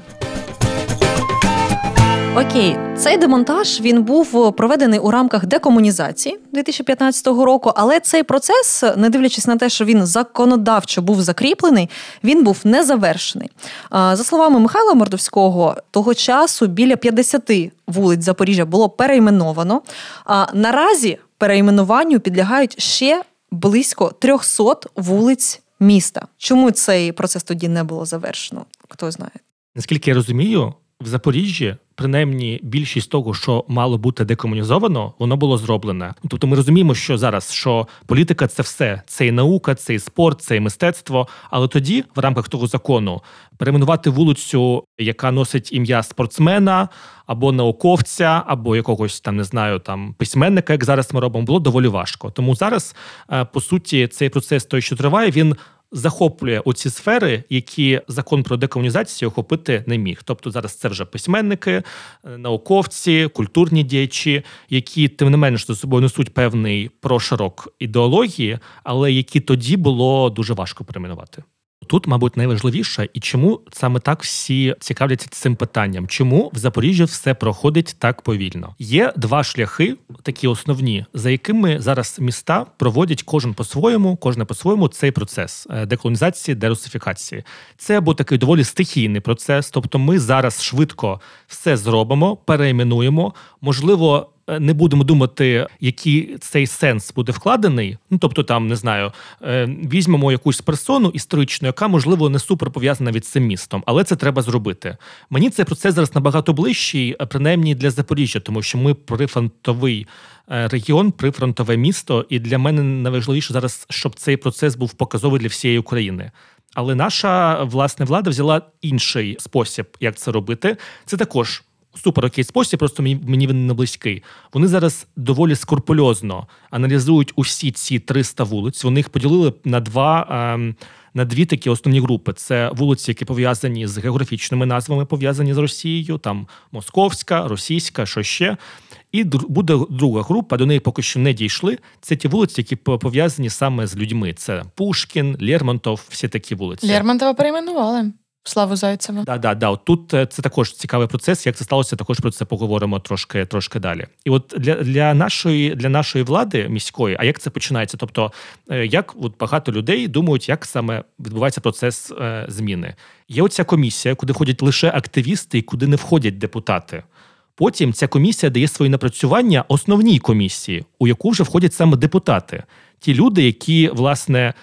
Окей, цей демонтаж він був проведений у рамках декомунізації 2015 року, але цей процес, не дивлячись на те, що він законодавчо був закріплений, він був не завершений. За словами Михайла Мордовського, того часу біля 50 вулиць Запоріжжя було перейменовано. А наразі перейменуванню підлягають ще близько 300 вулиць міста. Чому цей процес тоді не було завершено? Хто знає?
Наскільки я розумію, в Запоріжжі принаймні більшість того, що мало бути декомунізовано, воно було зроблене. Тобто, ми розуміємо, що зараз що політика це все, це і наука, це і спорт, це і мистецтво. Але тоді, в рамках того закону, перейменувати вулицю, яка носить ім'я спортсмена або науковця, або якогось там не знаю, там письменника, як зараз ми робимо, було доволі важко. Тому зараз, е, по суті, цей процес той, що триває, він захоплює оці сфери, які закон про декомунізацію охопити не міг. Тобто зараз це вже письменники, е, науковці, культурні діячі, які тим не менш за собою несуть певний прошарок ідеології, але які тоді було дуже важко перейменувати. Тут, мабуть, найважливіше, і чому саме так всі цікавляться цим питанням, чому в Запоріжжі все проходить так повільно? Є два шляхи, такі основні, за якими зараз міста проводять кожен по-своєму, кожне по-своєму цей процес е, деколонізації, дерусифікації. Це або такий доволі стихійний процес, тобто ми зараз швидко все зробимо, перейменуємо, можливо. Е, не будемо думати, який цей сенс буде вкладений. Ну тобто, там не знаю, е, візьмемо якусь персону історичну, яка можливо не супер пов'язана від цим містом, але це треба зробити. Мені цей процес зараз набагато ближчий, е, принаймні для Запоріжжя, тому що ми прифронтовий регіон, прифронтове місто, і для мене найважливіше зараз, щоб цей процес був показовий для всієї України. Але наша власне влада взяла інший спосіб, як це робити. Це також супер окей спосіб, просто мені він не близький. Вони зараз доволі скрупульозно аналізують усі ці 300 вулиць. Вони їх поділили на два. Ем, на дві такі основні групи: це вулиці, які пов'язані з географічними назвами, пов'язані з Росією, там Московська, Російська, що ще. І буде друга група, до неї поки що не дійшли. Це ті вулиці, які пов'язані саме з людьми. Це Пушкін, Лермонтов, всі такі вулиці.
Лермонтова перейменували. Славу Зайцева.
Да, да, да. От тут е, це також цікавий процес. Як це сталося, також про це поговоримо трошки трошки далі. І от для для нашої для нашої влади міської, а як це починається? Тобто, е, як от багато людей думають, як саме відбувається процес е, зміни? Є оця комісія, куди входять лише активісти і куди не входять депутати. Потім ця комісія дає свої напрацювання основній комісії, у яку вже входять саме депутати, ті люди, які власне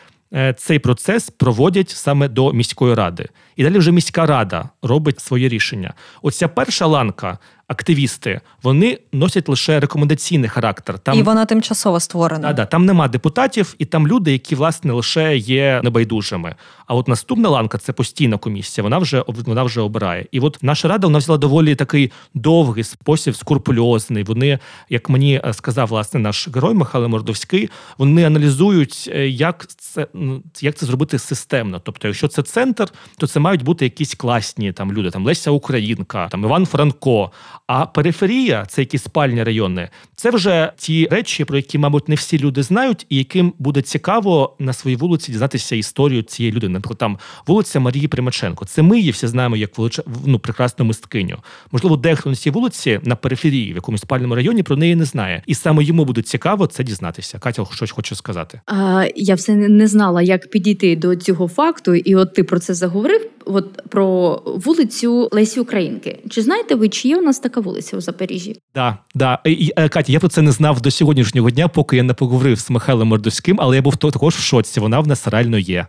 цей процес проводять саме до міської ради. і далі вже міська рада робить своє рішення. Оця перша ланка. Активісти вони носять лише рекомендаційний характер. Там
І вона тимчасово створена.
Да, там нема депутатів, і там люди, які власне лише є небайдужими. А от наступна ланка це постійна комісія. Вона вже вона вже обирає. І от наша рада вона взяла доволі такий довгий спосіб, скрупульозний. Вони, як мені е, сказав власне наш герой Михайло Мордовський, вони аналізують, е, як це ну, як це зробити системно. Тобто, якщо це центр, то це мають бути якісь класні там люди, там Леся Українка, там Іван Франко. А периферія, це якісь спальні райони, це вже ті речі, про які, мабуть, не всі люди знають, і яким буде цікаво на своїй вулиці дізнатися історію цієї людини. Наприклад, там вулиця Марії Примаченко. Це ми її всі знаємо як велич... ну, прекрасну мисткиню. Можливо, дехто на цій вулиці на периферії, в якомусь спальному районі, про неї не знає. І саме йому буде цікаво це дізнатися. Катя, щось хочу сказати.
А, Я все не знала, як підійти до цього факту, і от ти про це заговорив. От про вулицю Лесі Українки. Чи знаєте ви, чи є у нас така вулиця у Запоріжжі?
Да, да. І, е, Катя, я про це не знав до сьогоднішнього дня, поки я не поговорив з Михайлом Мордовським, але я був також в шоці. Вона в нас реально є.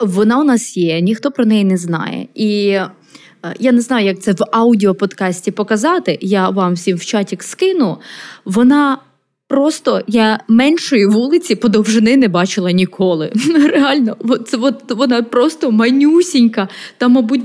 Вона у нас є, ніхто про неї не знає. І е, я не знаю, як це в аудіоподкасті показати. Я вам всім в чаті скину. Вона просто я меншої вулиці подовжини не бачила ніколи. Реально, це от вона просто манюсінька, там, мабуть,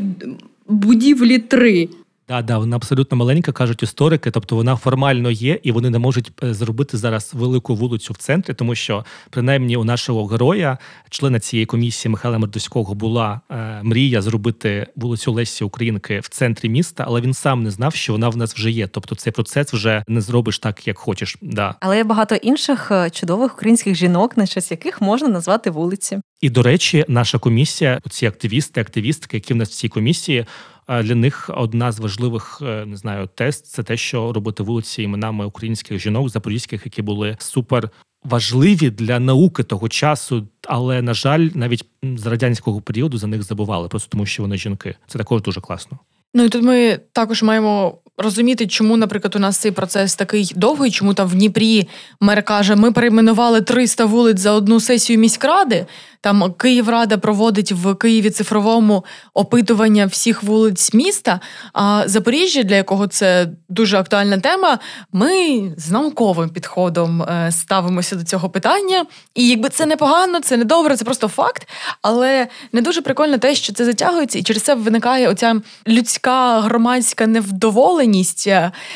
будівлі три.
Да, да, вона абсолютно маленька, кажуть історики. Тобто вона формально є, і вони не можуть е, зробити зараз велику вулицю в центрі, тому що принаймні у нашого героя, члена цієї комісії Михайла Мордоського, була е, мрія зробити вулицю Лесі Українки в центрі міста, але він сам не знав, що вона в нас вже є. Тобто цей процес вже не зробиш так, як хочеш. Да.
Але є багато інших е, чудових українських жінок, на честь яких можна назвати вулиці.
І до речі, наша комісія, ці активісти, активістки, які в нас в цій комісії. Для них одна з важливих е, не знаю тест це те, що робити вулиці іменами українських жінок, запорізьких, які були супер важливі для науки того часу, але на жаль, навіть з радянського періоду за них забували, просто тому що вони жінки. Це також дуже класно.
Ну і тут ми також маємо розуміти, чому, наприклад, у нас цей процес такий довгий, чому там в Дніпрі мер каже, ми перейменували 300 вулиць за одну сесію міськради. Там Київрада проводить в Києві цифровому опитування всіх вулиць міста. А Запоріжжя, для якого це дуже актуальна тема, ми з науковим підходом е, ставимося до цього питання. І якби це не погано, це не добре, це просто факт. Але не дуже прикольно те, що це затягується, і через це виникає оця людська громадська невдоволеність,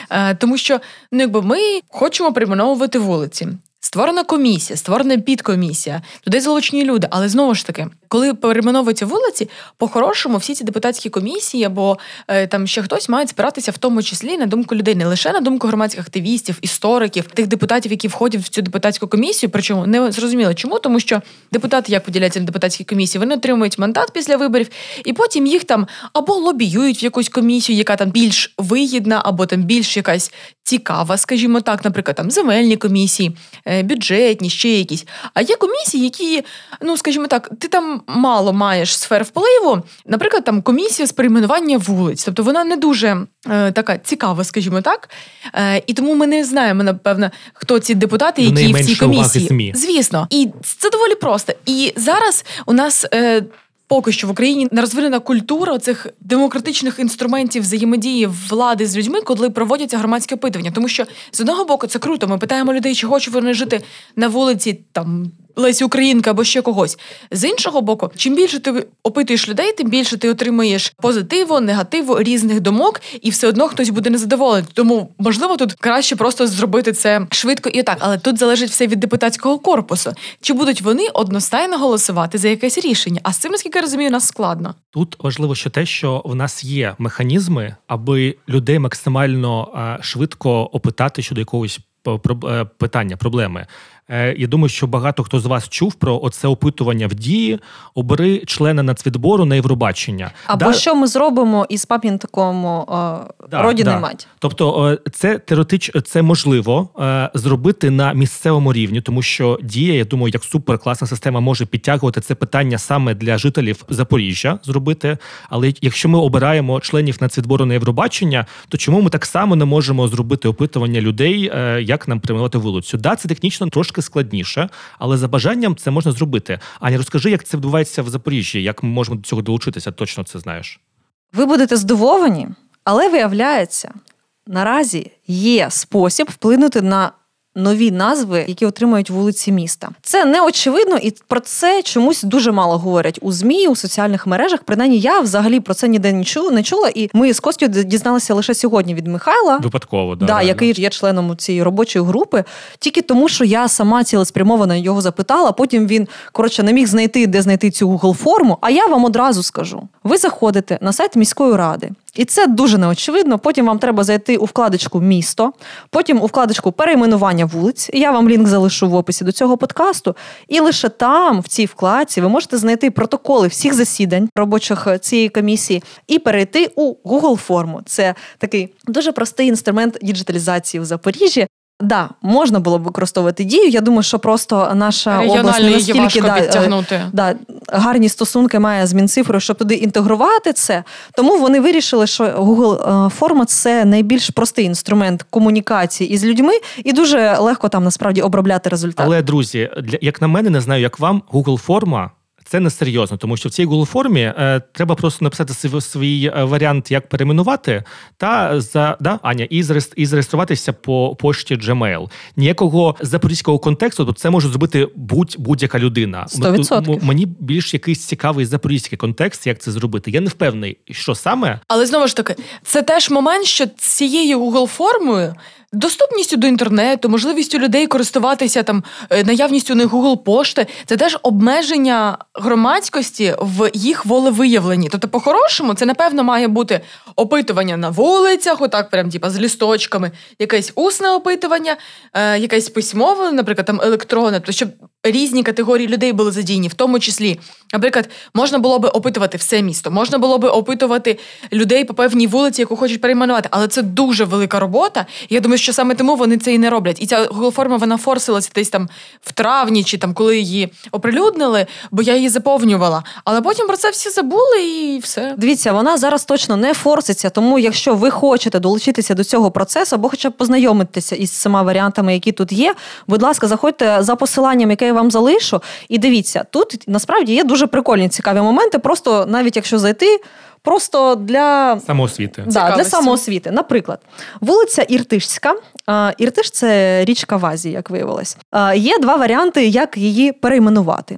е, тому що ну, якби ми хочемо перейменовувати вулиці. Створена комісія, створена підкомісія, туди залучені люди. Але знову ж таки, коли перейменовуються вулиці, по-хорошому всі ці депутатські комісії або е, там ще хтось мають спиратися в тому числі на думку людей, не лише на думку громадських активістів, істориків, тих депутатів, які входять в цю депутатську комісію. Причому не зрозуміло чому, тому що депутати як поділяються на депутатській комісії, вони отримують мандат після виборів, і потім їх там або лобіюють в якусь комісію, яка там більш вигідна, або там більш якась цікава, скажімо так, наприклад, там земельні комісії, е, бюджетні, ще якісь. А є комісії, які, ну скажімо так, ти там мало маєш сфер впливу. Наприклад, там комісія з перейменування вулиць, тобто вона не дуже е, така цікава, скажімо так. Е, І тому ми не знаємо, напевно, хто ці депутати, які в цій комісії.
СМІ.
Звісно, і це доволі просто. І зараз у нас. Е, Поки що в Україні не розвинена культура цих демократичних інструментів взаємодії влади з людьми, коли проводяться громадські опитування. Тому що з одного боку це круто. Ми питаємо людей, чи хочуть вони жити на вулиці там Лесі Українка або ще когось. З іншого боку, чим більше ти опитуєш людей, тим більше ти отримуєш позитиву, негативу, різних думок, і все одно хтось буде незадоволений. Тому можливо тут краще просто зробити це швидко і так. Але тут залежить все від депутатського корпусу. Чи будуть вони одностайно голосувати за якесь рішення? А з цим наскільки я розумію, нас складно.
Тут важливо ще те, що в нас є механізми, аби людей максимально швидко опитати щодо якогось е, питання, проблеми. Е, я думаю, що багато хто з вас чув про оце опитування в дії. Обери члена нацвідбору на Євробачення.
Або да. що ми зробимо із пам'ятником е, да, родини да. мать.
Тобто, е, це теоретич, це можливо зробити на місцевому рівні, тому що дія, я думаю, як суперкласна система може підтягувати це питання саме для жителів Запоріжжя зробити. Але якщо ми обираємо членів нацвідбору на Євробачення, то чому ми так само не можемо зробити опитування людей, як нам приймати вулицю? Да, це технічно трошки трошки складніше, але за бажанням це можна зробити. Аня, розкажи, як це відбувається в Запоріжжі, як ми можемо до цього долучитися, точно це знаєш.
Ви будете здивовані, але виявляється, наразі є спосіб вплинути на нові назви, які отримують вулиці міста. Це не очевидно, і про це чомусь дуже мало говорять у змі, у соціальних мережах. Принаймні, я взагалі про це ніде не чула. І ми з Костю дізналися лише сьогодні від Михайла.
Випадково, да,
да який є членом цієї робочої групи, тільки тому, що я сама цілеспрямовано його запитала. Потім він коротше не міг знайти, де знайти цю Google форму. А я вам одразу скажу: ви заходите на сайт міської ради. І це дуже неочевидно. Потім вам треба зайти у вкладочку Місто, потім у вкладочку перейменування вулиць. Я вам лінк залишу в описі до цього подкасту. І лише там, в цій вкладці, ви можете знайти протоколи всіх засідань робочих е, цієї комісії і перейти у Google форму. Це такий дуже простий інструмент діджиталізації в Запоріжжі. Да, можна було б використовувати дію. Я думаю, що просто наша область не настільки
да, підтягнути.
Да, гарні стосунки має з Мінцифрою, щоб туди інтегрувати це. Тому вони вирішили, що Google форма це найбільш простий інструмент комунікації із людьми, і дуже легко там насправді обробляти результати.
Але друзі, для як на мене, не знаю, як вам Google форма це не серйозно, тому що в цій Google формі е, треба просто написати свій, свій е, варіант, як перейменувати, та за да Аня і і зареєструватися по пошті Gmail. Ніякого запорізького контексту, тобто це може зробити будь будь-яка людина.
100%.
Мені більш якийсь цікавий запорізький контекст, як це зробити. Я не впевнений, що саме,
але знову ж таки, це теж момент, що цією Google формою Доступністю до інтернету, можливістю людей користуватися там е, наявністю у них Google пошти це теж обмеження громадськості в їх волевиявленні. Тобто, по-хорошому, це напевно має бути опитування на вулицях, отак, прям типа з лісточками, якесь усне опитування, е, якесь письмове, наприклад, там електронне, тобто, щоб різні категорії людей були задіяні, в тому числі, наприклад, можна було би опитувати все місто, можна було би опитувати людей по певній вулиці, яку хочуть перейменувати, але це дуже велика робота. Я думаю, що саме тому вони це і не роблять. І ця форма вона форсилася десь там в травні, чи там коли її оприлюднили, бо я її заповнювала. Але потім про це всі забули і все.
Дивіться, вона зараз точно не форситься. Тому, якщо ви хочете долучитися до цього процесу, або хоча б познайомитися із цими варіантами, які тут є. Будь ласка, заходьте за посиланням, яке вам залишу, і дивіться, тут насправді є дуже прикольні цікаві моменти. Просто навіть якщо зайти. Просто для
самоосвіти.
Да, для самоосвіти. Наприклад, вулиця Іртишська. Іртиш це річка в Азії, як виявилось. Є два варіанти, як її перейменувати.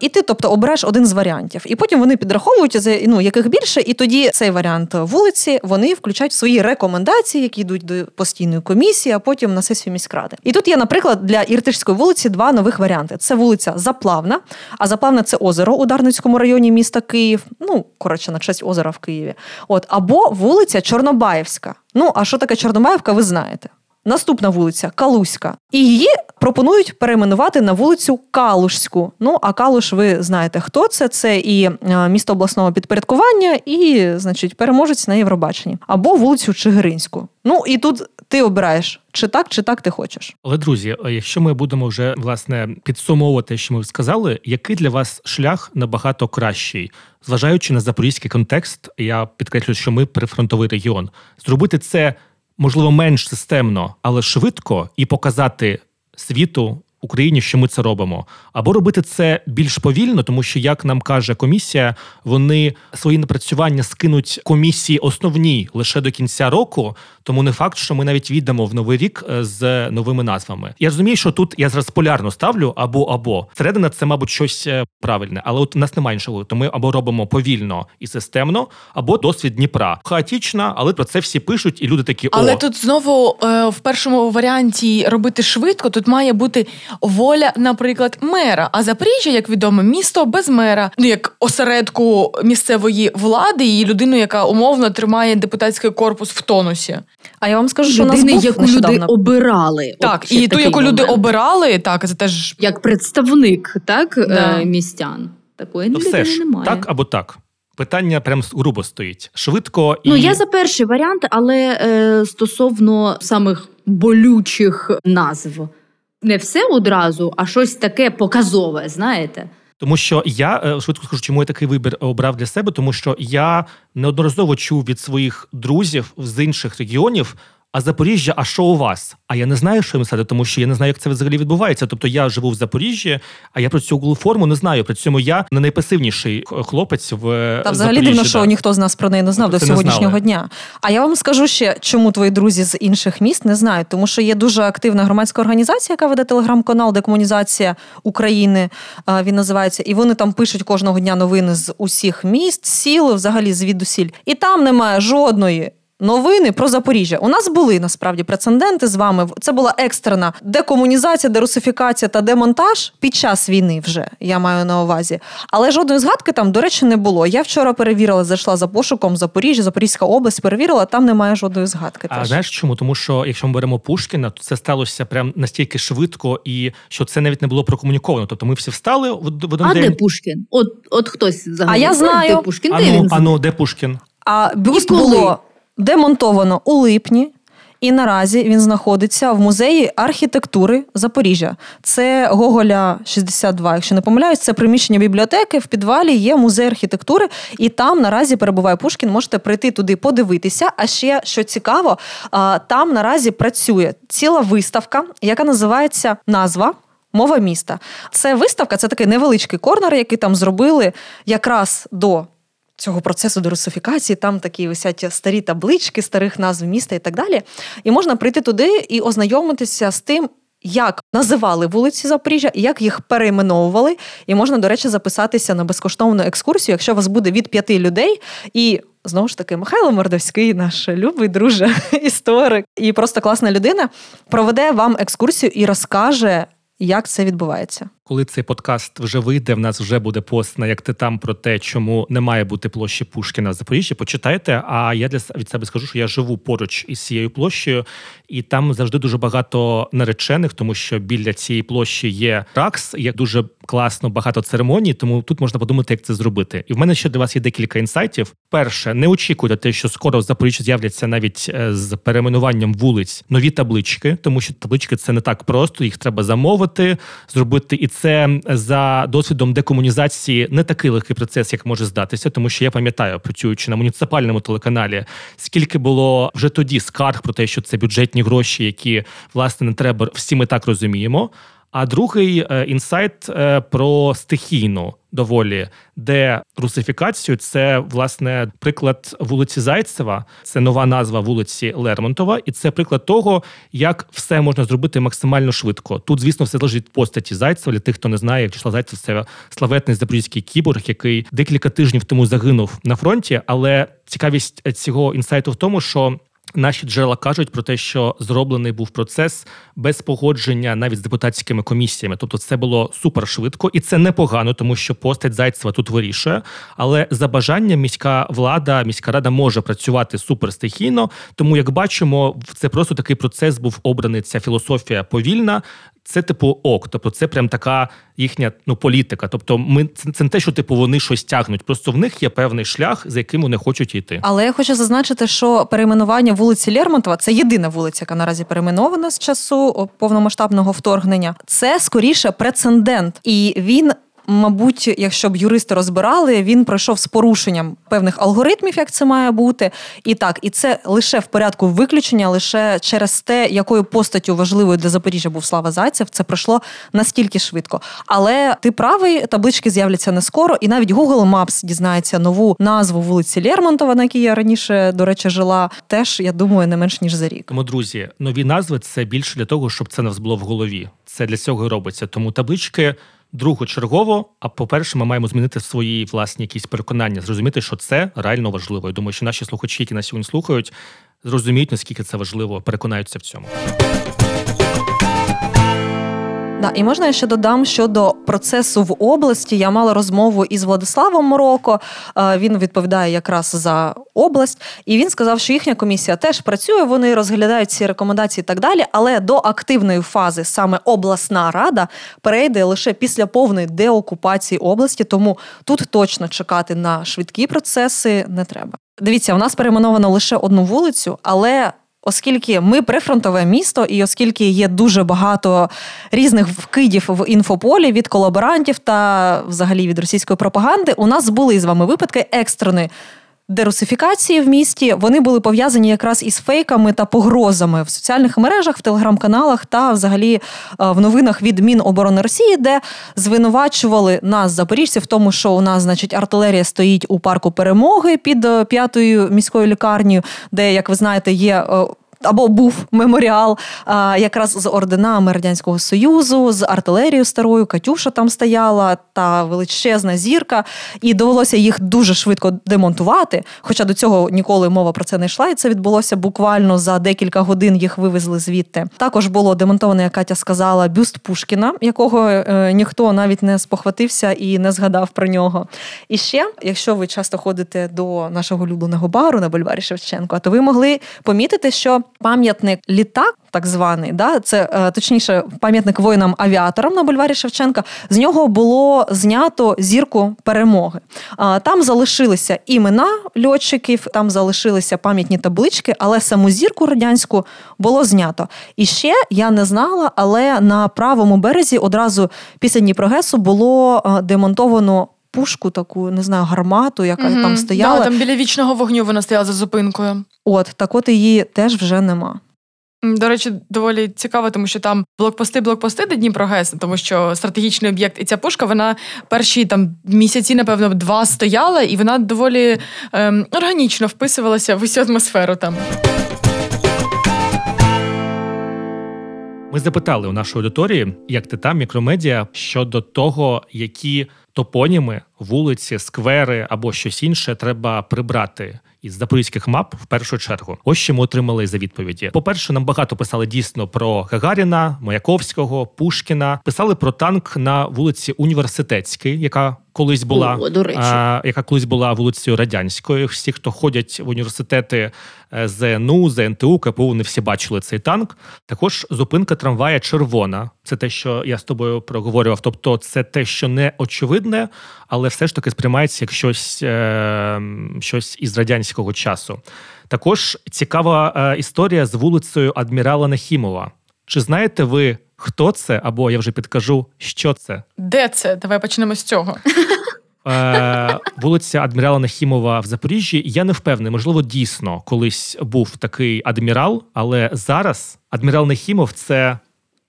І ти, тобто, обереш один з варіантів. І потім вони підраховують, ну, яких більше, і тоді цей варіант вулиці вони включають в свої рекомендації, які йдуть до постійної комісії, а потім на сесію міськради. І тут є, наприклад, для Іртишської вулиці два нових варіанти: це вулиця Заплавна, а Заплавна це озеро у Дарницькому районі міста Київ. Ну, коротше, на честь озера в Києві. От, Або вулиця Чорнобаївська. Ну, а що таке Чорнобаївка, ви знаєте. Наступна вулиця Калуська. І її пропонують перейменувати на вулицю Калушську. Ну, а Калуш, ви знаєте, хто це? Це і е, місто обласного підпорядкування, і, значить, переможець на Євробаченні. Або вулицю Чигиринську. Ну і тут ти обираєш, чи так, чи так ти хочеш.
Але друзі, якщо ми будемо вже власне підсумовувати, що ми сказали, який для вас шлях набагато кращий, зважаючи на запорізький контекст, я підкреслю, що ми прифронтовий регіон, зробити це можливо менш системно, але швидко і показати світу Україні, що ми це робимо, або робити це більш повільно, тому що, як нам каже комісія, вони свої напрацювання скинуть комісії основні лише до кінця року. Тому не факт, що ми навіть віддамо в новий рік е, з новими назвами. Я розумію, що тут я зараз полярно ставлю або або середина це, мабуть, щось е, правильне, але от у нас немає іншого. То ми або робимо повільно і системно, або досвід Дніпра. Хаотічна, але про це всі пишуть, і люди такі о.
Але тут знову е, в першому варіанті робити швидко. Тут має бути воля, наприклад, мера. А Запоріжжя, як відомо, місто без мера, ну як осередку місцевої влади і людину, яка умовно тримає депутатський корпус в тонусі.
А я вам скажу, що Людини, нас був
яку
нещодавно.
люди обирали.
Так, і ту, яку момент. люди обирали, так це теж
як представник, так да. е, містян. Такої
ну,
все
ж,
немає.
Так або так. Питання прям грубо стоїть швидко
і ну я за перший варіант, але е, стосовно самих болючих назв не все одразу, а щось таке показове, знаєте.
Тому що я е, швидко скажу, чому я такий вибір обрав для себе, тому що я неодноразово чув від своїх друзів з інших регіонів а Запоріжжя, а що у вас? А я не знаю, що їм сказати, тому що я не знаю, як це взагалі відбувається. Тобто я живу в Запоріжжі, а я про цю Google форму не знаю. При цьому я не найпасивніший хлопець в
Та взагалі дивно, що ніхто з нас про неї не знав
Тобто
до сьогоднішнього дня. А я вам скажу ще, чому твої друзі з інших міст не знають, тому що є дуже активна громадська організація, яка веде телеграм-канал Декомунізація України. Він називається, і вони там пишуть кожного дня новини з усіх міст, сіл, взагалі звідусіль. І там немає жодної. Новини про Запоріжжя. У нас були насправді прецеденти з вами. Це була екстрена декомунізація, дерусифікація та демонтаж під час війни. Вже я маю на увазі. Але жодної згадки там, до речі, не було. Я вчора перевірила, зайшла за пошуком Запоріжжя, Запорізька область, перевірила, там немає жодної згадки.
А
теж.
знаєш чому? Тому що якщо ми беремо Пушкіна, то це сталося прям настільки швидко, і що це навіть не було прокомуніковано. Тобто ми всі встали в, один
А
день.
де Пушкін? От, от хтось взагалі.
А я знаю.
Де Пушкін?
А
Де
ну,
він?
а ну, де Пушкін?
А бюст було демонтовано у липні. І наразі він знаходиться в музеї архітектури Запоріжжя. Це Гоголя 62, Якщо не помиляюсь, це приміщення бібліотеки. В підвалі є музей архітектури, і там наразі перебуває Пушкін. Можете прийти туди подивитися. А ще що цікаво, там наразі працює ціла виставка, яка називається назва. Мова міста. Це виставка, це такий невеличкий корнер, який там зробили якраз до цього процесу дерусифікації. Там такі висять старі таблички старих назв міста і так далі. І можна прийти туди і ознайомитися з тим. Як називали вулиці Запоріжжя, як їх перейменовували, і можна, до речі, записатися на безкоштовну екскурсію, якщо вас буде від п'яти людей. І знову ж таки, Михайло Мордовський, наш любий друже, історик і просто класна людина, проведе вам екскурсію і розкаже, як це відбувається.
Коли цей подкаст вже вийде, в нас вже буде пост на як ти там про те, чому не має бути площі Пушкіна в Запоріжжі. Почитайте. А я для від себе скажу, що я живу поруч із цією площею, і там завжди дуже багато наречених, тому що біля цієї площі є ракс, є дуже класно багато церемоній. Тому тут можна подумати, як це зробити. І в мене ще для вас є декілька інсайтів. Перше, не очікуйте те, що скоро в Запоріжжі з'являться навіть е, з перейменуванням вулиць нові таблички, тому що таблички це не так просто. Їх треба замовити, зробити і це за досвідом декомунізації не такий легкий процес, як може здатися, тому що я пам'ятаю, працюючи на муніципальному телеканалі, скільки було вже тоді скарг про те, що це бюджетні гроші, які власне не треба. Всі ми так розуміємо. А другий е, інсайт е, про стихійну доволі дерусифікацію. Це власне приклад вулиці Зайцева. Це нова назва вулиці Лермонтова, і це приклад того, як все можна зробити максимально швидко. Тут, звісно, все залежить від постаті Зайцева. Для тих, хто не знає, В'ячеслав Зайцев це славетний запорізький кіборг, який декілька тижнів тому загинув на фронті. Але цікавість е, цього інсайту в тому, що Наші джерела кажуть про те, що зроблений був процес без погодження навіть з депутатськими комісіями. Тобто, це було супер швидко, і це непогано, тому що постать Зайцева тут вирішує. Але за бажанням міська влада, міська рада може працювати супер стихійно. Тому, як бачимо, це просто такий процес був обраний. Ця філософія повільна. Це типу ок, тобто це прям така їхня ну політика. Тобто, ми це, це не те, що типу вони щось тягнуть. Просто в них є певний шлях, за яким вони хочуть йти.
Але я хочу зазначити, що перейменування вулиці Лермонтова це єдина вулиця, яка наразі перейменована з часу повномасштабного вторгнення. Це скоріше прецедент, і він. Мабуть, якщо б юристи розбирали, він пройшов з порушенням певних алгоритмів, як це має бути, і так, і це лише в порядку виключення, лише через те, якою постаттю важливою для Запоріжжя був Слава Зайцев, це пройшло настільки швидко. Але ти правий, таблички з'являться не скоро, і навіть Google Maps дізнається нову назву вулиці Лермонтова, на якій я раніше, до речі, жила. Теж я думаю, не менш ніж за рік.
Тому, друзі, нові назви це більше для того, щоб це не було в голові. Це для цього і робиться. Тому таблички другочергово. А по-перше, ми маємо змінити свої власні якісь переконання, зрозуміти, що це реально важливо. Я думаю, що наші слухачі, які нас сьогодні слухають, зрозуміють, наскільки це важливо, переконаються в цьому.
Да, і можна я ще додам щодо процесу в області. Я мала розмову із Владиславом Мороко. Е, Він відповідає якраз за область, і він сказав, що їхня комісія теж працює. Вони розглядають ці рекомендації і так далі. Але до активної фази саме обласна рада перейде лише після повної деокупації області. Тому тут точно чекати на швидкі процеси не треба. Дивіться, у нас перейменовано лише одну вулицю, але Оскільки ми прифронтове місто, і оскільки є дуже багато різних вкидів в інфополі від колаборантів та взагалі від російської пропаганди, у нас були з вами випадки екстреної дерусифікації в місті, вони були пов'язані якраз із фейками та погрозами в соціальних мережах, в телеграм-каналах та взагалі е, в новинах від Міноборони Росії, де звинувачували нас, запоріжців, в тому, що у нас, значить, артилерія стоїть у парку перемоги під е, п'ятою міською лікарнею, де, як ви знаєте, є е, або був меморіал а, якраз з орденами радянського союзу, з артилерією старою. Катюша там стояла та величезна зірка, і довелося їх дуже швидко демонтувати. Хоча до цього ніколи мова про це не йшла, і це відбулося буквально за декілька годин. Їх вивезли звідти. Також було демонтоване, як Катя сказала, бюст Пушкіна, якого е, ніхто навіть не спохватився і не згадав про нього. І ще, якщо ви часто ходите до нашого улюбленого бару на бульварі Шевченко, то ви могли помітити, що пам'ятник літак, так званий, да, це е, точніше пам'ятник воїнам-авіаторам на бульварі Шевченка. З нього було знято зірку перемоги. Там залишилися імена льотчиків, там залишилися пам'ятні таблички, але саму зірку радянську було знято. І ще я не знала, але на правому березі одразу після Дніпрогесу було е, демонтовано. Пушку таку, не знаю, гармату, яка угу. там стояла.
Да, Там біля вічного вогню вона стояла за зупинкою.
От так от її теж вже нема.
До речі, доволі цікаво, тому що там блокпости, блокпости до Дніпрогес, тому що стратегічний об'єкт і ця пушка, вона перші там місяці, напевно, два стояла, і вона доволі ем, органічно вписувалася в усю атмосферу там.
Ми запитали у нашої аудиторії, як ти там мікромедіа щодо того, які топоніми, вулиці, сквери або щось інше треба прибрати із запорізьких мап в першу чергу. Ось що ми отримали за відповіді. По перше, нам багато писали дійсно про Гагаріна, Маяковського, Пушкіна. Писали про танк на вулиці Університетській, яка колись була
О, до речі.
А, яка колись була вулицею радянською. Всі, хто ходять в університети е, ЗНУ, ЗНТУ, КПУ, вони всі бачили цей танк. Також зупинка трамвая червона. Це те, що я з тобою проговорював. Тобто, це те, що не очевидне, але все ж таки сприймається як щось, е, щось із радянського часу. Також цікава е, історія з вулицею Адмірала Нахімова. Чи знаєте ви? Хто це? Або я вже підкажу, що це?
Де це? Давай почнемо з цього.
Е, Вулиця Адмірала Нахімова в Запоріжжі. Я не впевнений, можливо, дійсно колись був такий адмірал, але зараз адмірал Нахімов це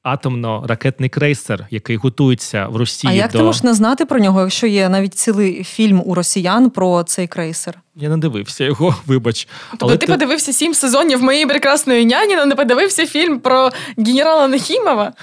атомно-ракетний крейсер, який готується в Росії.
А як
до...
ти можеш не знати про нього, якщо є навіть цілий фільм у росіян про цей крейсер?
Я не дивився його, вибач.
Тобто але ти, ти подивився сім сезонів моєї прекрасної няні, але не подивився фільм про генерала Нахімова?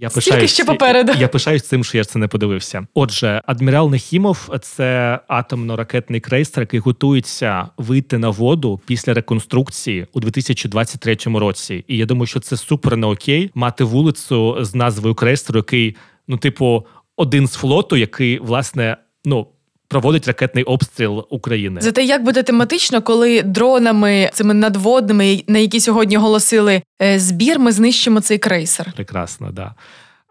Я пишаюсь,
ще попереду.
Я пишаюсь цим, що я це не подивився. Отже, адмірал Нахімов це атомно-ракетний крейсер, який готується вийти на воду після реконструкції у 2023 році. І я думаю, що це супер не okay мати вулицю з назвою крейсеру, який, ну, типу, один з флоту, який власне ну проводить ракетний обстріл України.
Зате як буде тематично, коли дронами цими надводними, на які сьогодні оголосили е, збір, ми знищимо цей крейсер.
Прекрасно, да.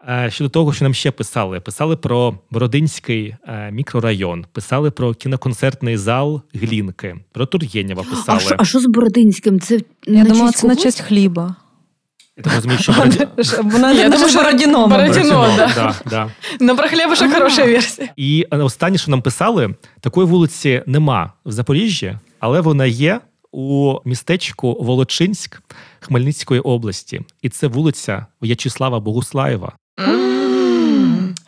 Е, щодо того, що нам ще писали, писали про Бородинський е, мікрорайон, писали про кіноконцертний зал Глінки, про Тур'єнєва писали.
А що з Бородинським? Це
я думала, це на честь хліба.
Я так розумію, що
Вона я думаю, що Бородіно.
Бородіно, да. Ну, про хлібушек хороша версія.
І останнє, що нам писали, такої вулиці нема в Запоріжжі, але вона є у містечку Волочинськ Хмельницької області. І це вулиця В'ячеслава Богуслаєва.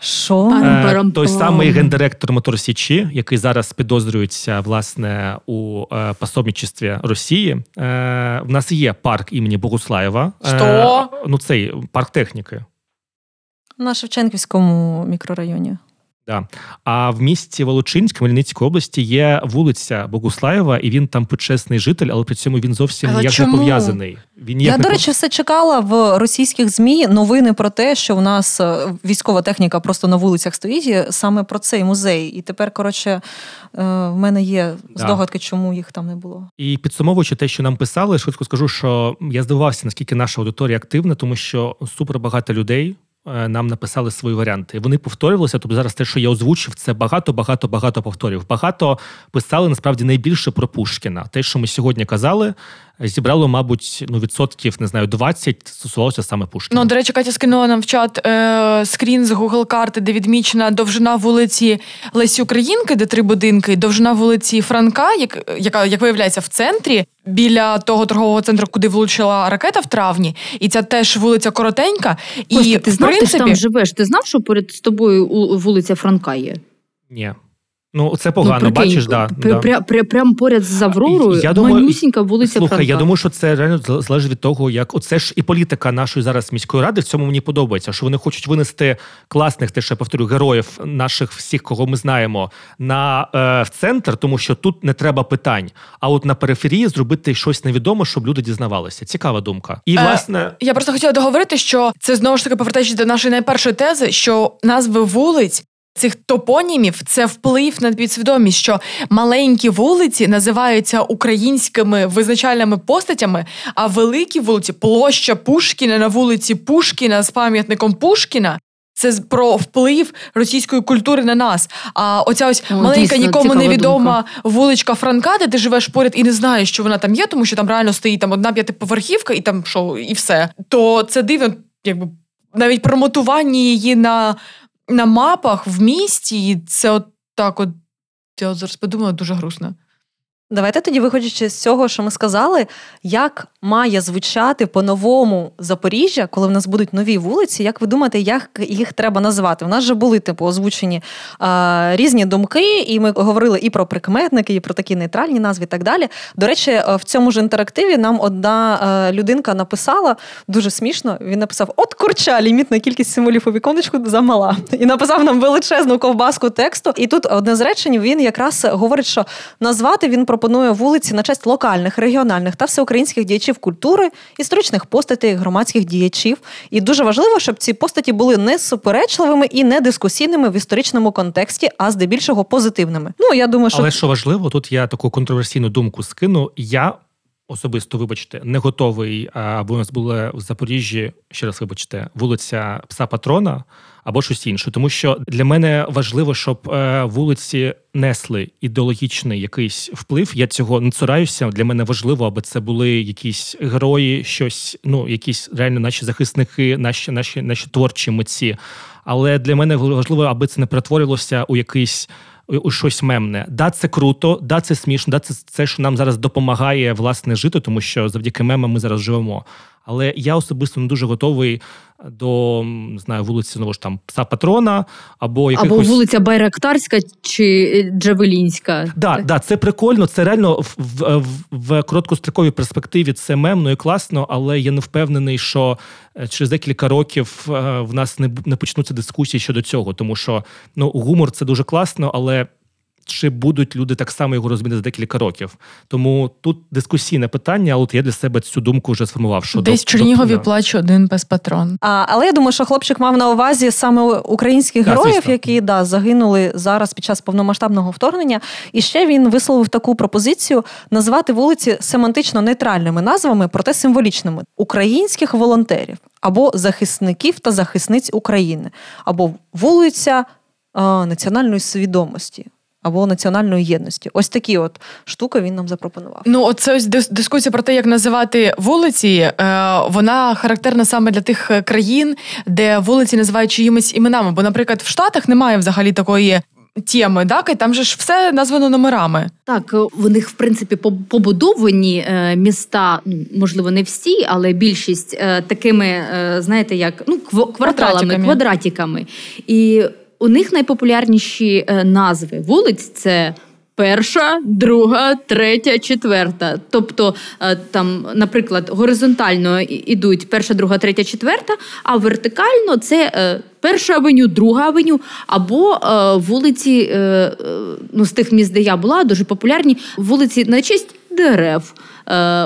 Що?
Е, той самий гендиректор Моторсічі, який зараз підозрюється власне у е, пособничестві Росії. Е, в нас є парк імені Богуслаєва.
Що?
Ну, цей парк техніки.
На Шевченківському мікрорайоні.
Да. А в місті Волочинськ Хмельницької області є вулиця Богуслаєва, і він там почесний житель, але при цьому він зовсім
але
ніяк
чому?
не пов'язаний. Він
Я,
не
до речі, все чекала в російських ЗМІ новини про те, що у нас е, військова техніка просто на вулицях стоїть саме про цей музей. І тепер, коротше, е, в мене є здогадки, чому їх там не було.
І підсумовуючи те, що нам писали, швидко скажу, що я здивувався, наскільки наша аудиторія активна, тому що супер багато людей. Е, нам написали свої варіанти. Вони повторювалися. Тобто зараз те, що я озвучив, це багато, багато, багато повторів. Багато писали насправді найбільше про Пушкіна. Те, що ми сьогодні казали, зібрало, мабуть, ну відсотків не знаю, 20 стосувалося саме Пушкіна.
Ну, до речі, Катя скинула нам в чат е, скрін з Google карти, де відмічена довжина вулиці Лесі Українки, де три будинки, довжина вулиці Франка, як, яка як виявляється в центрі. Біля того торгового центру, куди влучила ракета в травні, і ця теж вулиця коротенька. І
ти знав,
принципі,
ти ж там живеш? Ти знав, що поряд з тобою вулиця Франка є?
Ні. Ну, це погано,
ну, прикинь,
бачиш, да,
пр-
да.
пря- пря- Прямо поряд з Авророю,
Я думаю,
манюсінька вулиця
Слухай,
Франка.
я думаю, що це реально зал- залежить від того, як оце ж і політика нашої зараз міської ради в цьому мені подобається. Що вони хочуть винести класних, те, що я повторю, героїв наших всіх, кого ми знаємо, на е, в центр, тому що тут не треба питань. А от на периферії зробити щось невідоме, щоб люди дізнавалися. Цікава думка. І
Е,
власне.
Я просто хотіла договорити, що це знову ж таки повертаючись до нашої найпершої тези, що назви вулиць. Цих топонімів це вплив на підсвідомість, що маленькі вулиці називаються українськими визначальними постатями, а великі вулиці, площа Пушкіна на вулиці Пушкіна з пам'ятником Пушкіна. Це про вплив російської культури на нас. А оця ось
О,
маленька,
дійсно,
нікому невідома вуличка Франка, де ти живеш поряд і не знаєш, що вона там є, тому що там реально стоїть там одна п'ятиповерхівка, і там що, і все. То це дивно, якби навіть промотування її на, на мапах в місті, і це от так от. Я от зараз подумала, дуже грустно.
Давайте тоді, виходячи з цього, що ми сказали, як має звучати по-новому Запоріжжя, коли в нас будуть нові вулиці, як ви думаєте, як їх треба назвати? У нас же були типу озвучені а, різні думки, і ми говорили і про прикметники, і про такі нейтральні назви, і так далі. До речі, е, в цьому ж інтерактиві нам одна е, людинка написала дуже смішно. Він написав: От курча, лімітна кількість символів у віконечку замала. І написав нам величезну ковбаску тексту. І тут одне з речень він якраз говорить, що назвати він пропонує вулиці на честь локальних, регіональних та всеукраїнських діячів культури, історичних постатей, громадських діячів. І дуже важливо, щоб ці постаті були не суперечливими і не дискусійними в історичному контексті, а здебільшого позитивними. Ну я думаю, що
Але що важливо, тут я таку контроверсійну думку скину. Я особисто, вибачте, не готовий, а, аби у нас була в Запоріжжі, ще раз вибачте, вулиця Пса Патрона або щось інше. Тому що для мене важливо, щоб е, вулиці несли ідеологічний якийсь вплив. Я цього не цураюся. Для мене важливо, аби це були якісь герої, щось, ну якісь реально наші захисники, наші, наші, наші творчі митці. Але для мене важливо, аби це не перетворилося у якийсь у щось мемне. Да, це круто, да, це смішно, да, це це, що нам зараз допомагає власне жити, тому що завдяки мемам ми зараз живемо. Але я особисто не дуже готовий до не знаю, вулиці знову ж там пса патрона або якихось...
Або вулиця Байрактарська чи Джавелінська.
Да, да, це прикольно. Це реально в, в, в, в короткостроковій перспективі це мемно і класно, але я не впевнений, що е, через декілька років е, в нас не не почнуться дискусії щодо цього, тому що ну гумор це дуже класно, але. Чи будуть люди так само його розуміти за декілька років? Тому тут дискусійне питання, але от я для себе цю думку вже сформував. Що
Десь в
до-
Чернігові
до-
плаче один пес патрон.
А, але я думаю, що хлопчик мав на увазі саме українських
Так,
героїв,
звісно.
які да, загинули зараз під час повномасштабного вторгнення. І ще він висловив таку пропозицію назвати вулиці семантично нейтральними назвами, проте символічними українських волонтерів або захисників та захисниць України, або вулиця національної свідомості. Або національної єдності. Ось такі от штуки він нам запропонував.
Ну, оце ось дискусія про те, як називати вулиці, е, вона характерна саме для тих е, країн, де вулиці називають чиїмись іменами. Бо, наприклад, в Штатах немає взагалі такої теми, так? І там же ж все названо номерами.
Так, в них в принципі побудовані е, міста, ну можливо, не всі, але більшість е, такими, е, знаєте, як ну кв- кварталами,
Квадратиками.
квадратиками. І у них найпопулярніші е, назви вулиць це. Перша, друга, третя, четверта. Тобто, е, там, наприклад, горизонтально ідуть перша, друга, третя, четверта, а вертикально це е, перша авеню, друга авеню, або вулиці, ну, з тих міст, де я була, дуже популярні вулиці на честь дерев.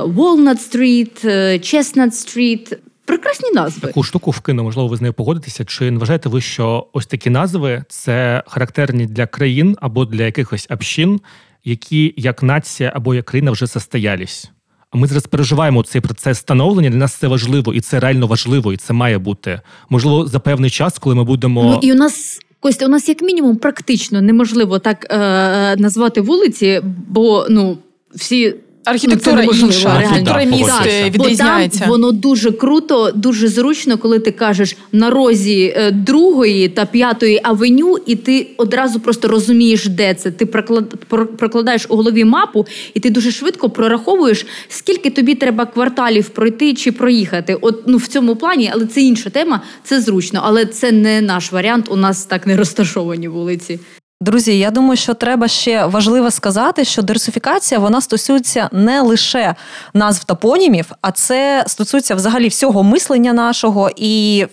Walnut Street, Chestnut Street. Прекрасні назви.
Таку штуку вкину, можливо, ви з нею погодитеся. Чи не вважаєте ви, що ось такі назви це характерні для країн або для якихось общин, які як нація або як країна вже состоялись? А ми зараз переживаємо цей процес становлення. Для нас це важливо, і це реально важливо, і це має бути. Можливо, за певний час, коли ми будемо.
Ну і у нас. Костя, у нас як мінімум практично неможливо так е, назвати вулиці, бо ну всі
Архітектура
Ну,
інша, архітектура
Так,
міст е,
Бо
відрізняється.
там воно дуже круто, дуже зручно, коли ти кажеш на розі е, другої та п'ятої авеню, і ти одразу просто розумієш, де це. Ти проклад- прокладаєш у голові мапу, і ти дуже швидко прораховуєш, скільки тобі треба кварталів пройти чи проїхати. От ну в цьому плані, але це інша тема. Це зручно, але це не наш варіант. У нас так не розташовані вулиці.
Друзі, я думаю, що треба ще важливо сказати, що диверсифікація вона стосується не лише назв топонімів, а це стосується взагалі всього мислення нашого і.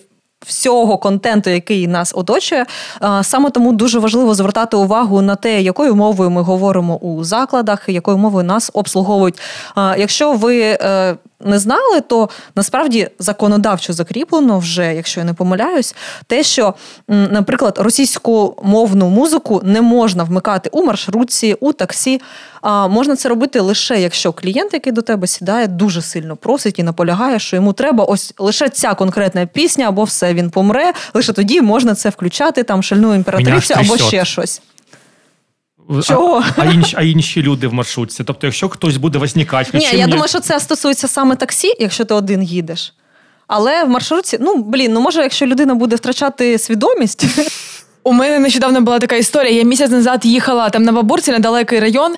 Всього контенту, який нас оточує, саме тому дуже важливо звертати увагу на те, якою мовою ми говоримо у закладах, якою мовою нас обслуговують. Якщо ви е, не знали, то насправді законодавчо закріплено вже, якщо я не помиляюсь, те, що, наприклад, російську мовну музику не можна вмикати у маршрутці, у таксі. А можна це робити лише якщо клієнт, який до тебе сідає, дуже сильно просить і наполягає, що йому треба ось лише ця конкретна пісня, або все він помре. Лише тоді можна це включати, там шальну імператрицю або ще щось.
А-
Чого?
А, інші, а інші люди в маршрутці. Тобто, якщо хтось буде возникати,
Ні, я думаю, що це стосується саме таксі, якщо ти один їдеш. Але в маршрутці, ну блін, ну може, якщо людина буде втрачати свідомість,
У мене нещодавно була така історія. Я місяць назад їхала там на Бабурці, на далекий район,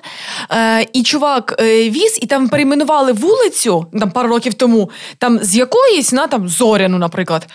е, і чувак е, віз, і там перейменували вулицю там пару років тому, там з якоїсь на там Зоряну, наприклад.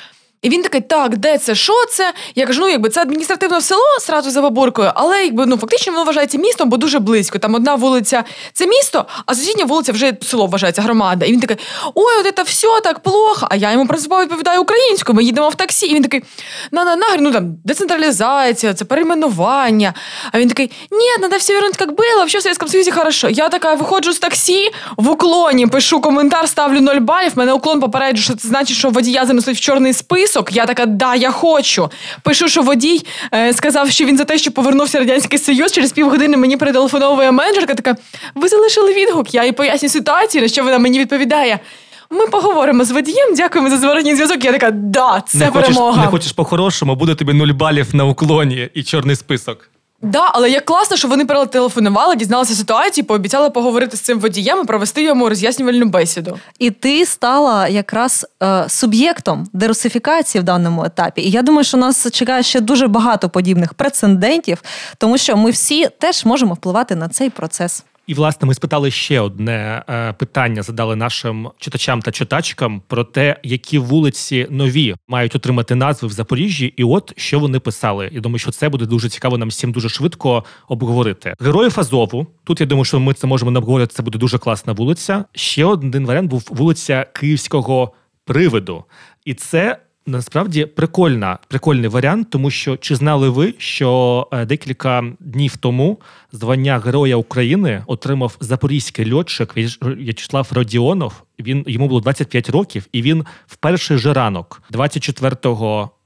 І він такий, так, де це, що це? Я кажу, ну якби це адміністративне село сразу за Бабуркою, але якби ну фактично воно вважається містом, бо дуже близько. Там одна вулиця це місто, а сусідня вулиця вже село вважається громада. І він такий, ой, от це все так плохо. А я йому принципово відповідаю українською. Ми їдемо в таксі. І він такий, на на на ну там децентралізація, це перейменування. А він такий, ні, треба все вернути, як було, в Совєтському Союзі хорошо. Я така виходжу з таксі в уклоні, пишу коментар, ставлю 0 балів. Мене уклон попереджу, що це значить, що водія занесуть в чорний список. Я така, да, я хочу. Пишу, що водій е, сказав, що він за те, що повернувся Радянський Союз. Через півгодини мені перетелефоновує менеджерка. Така, ви залишили відгук. Я їй поясню ситуацію, на що вона мені відповідає. Ми поговоримо з водієм, дякуємо за зворотній зв'язок. Я така, да, це
не
перемога.
Хочеш, не хочеш по-хорошому, буде тобі нуль балів на уклоні і чорний список.
Да, але як класно, що вони перетелефонували, дізналися ситуацію, пообіцяли поговорити з цим водієм і провести йому роз'яснювальну бесіду.
і ти стала якраз е, суб'єктом дерусифікації в даному етапі. І я думаю, що нас чекає ще дуже багато подібних прецедентів, тому що ми всі теж можемо впливати на цей процес.
І власне ми спитали ще одне е, питання, задали нашим читачам та читачкам про те, які вулиці нові мають отримати назви в Запоріжжі, і от що вони писали. Я думаю, що це буде дуже цікаво нам всім дуже швидко обговорити. Героїв Азову. Тут я думаю, що ми це можемо не обговорити. Це буде дуже класна вулиця. Ще один варіант був вулиця Київського привиду, і це. Насправді прикольна, прикольний варіант, тому що чи знали ви, що е, декілька днів тому звання Героя України отримав запорізький льотчик В'яч- В'ячеслав Родіонов. Він йому було 25 років, і він в перший же ранок, 24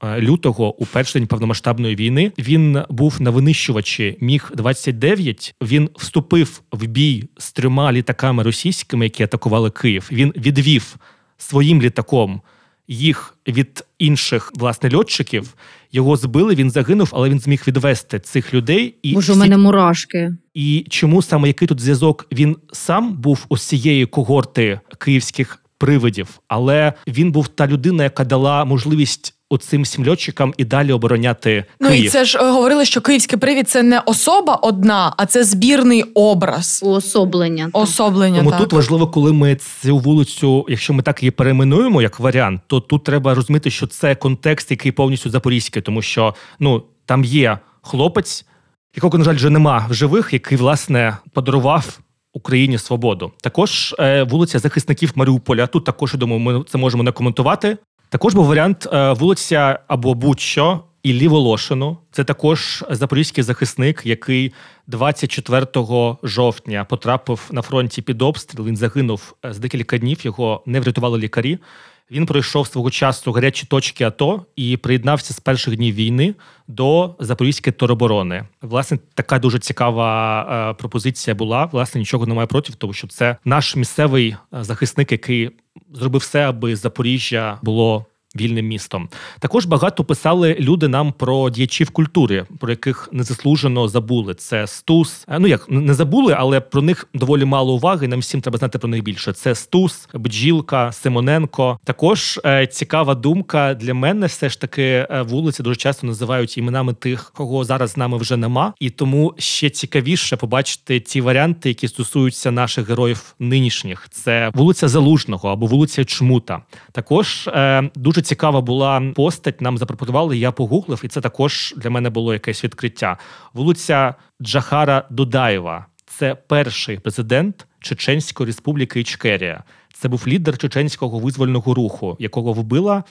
е, лютого, у перший день повномасштабної війни, він був на винищувачі Міг 29 Він вступив в бій з трьома літаками російськими, які атакували Київ. Він відвів своїм літаком їх від інших власне льотчиків. Його збили, він загинув, але він зміг відвести цих людей. І
Боже, у мене мурашки.
і чому саме який тут зв'язок? Він сам був усієї когорти київських привидів, але він був та людина, яка дала можливість оцим всім льотчикам і далі обороняти
Ну
Київ.
і це ж е, говорили, що київський привід це не особа одна, а це збірний образ.
Уособлення. так.
Особлення.
Тому
так.
тут важливо, коли ми цю вулицю, якщо ми так її перейменуємо як варіант, то тут треба розуміти, що це контекст, який повністю запорізький, тому що ну там є хлопець, якого, на жаль, вже нема в живих, який власне подарував. Україні свободу. Також е, вулиця захисників Маріуполя. Тут також я думаю, ми це можемо не коментувати. Також був варіант е, вулиця або будь-що Іллі Волошину. Це також запорізький захисник, який 24 жовтня потрапив на фронті під обстріл. Він загинув е, з декілька днів. Його не врятували лікарі. Він пройшов свого часу гарячі точки АТО і приєднався з перших днів війни до Запорізької тероборони. Власне, така дуже цікава е, пропозиція була. Власне, нічого немає проти, тому що це наш місцевий захисник, який зробив все, аби Запоріжжя було вільним містом. Також багато писали люди нам про діячів культури, про яких незаслужено забули. Це Стус. Е, Ну як не забули, але про них доволі мало уваги. Нам всім треба знати про них більше. Це Стус, Бджілка, Симоненко. Також е, цікава думка для мене. Все ж таки е, вулиці дуже часто називають іменами тих, кого зараз з нами вже нема, і тому ще цікавіше побачити ті варіанти, які стосуються наших героїв нинішніх. Це вулиця Залужного або вулиця Чмута. Також е, дуже цікава була постать. Нам запропонували. Я погуглив, і це також для мене було якесь відкриття. Вулиця Джахара Дудаєва. Це перший президент Чеченської республіки Ічкерія. Це був лідер чеченського визвольного руху, якого вбила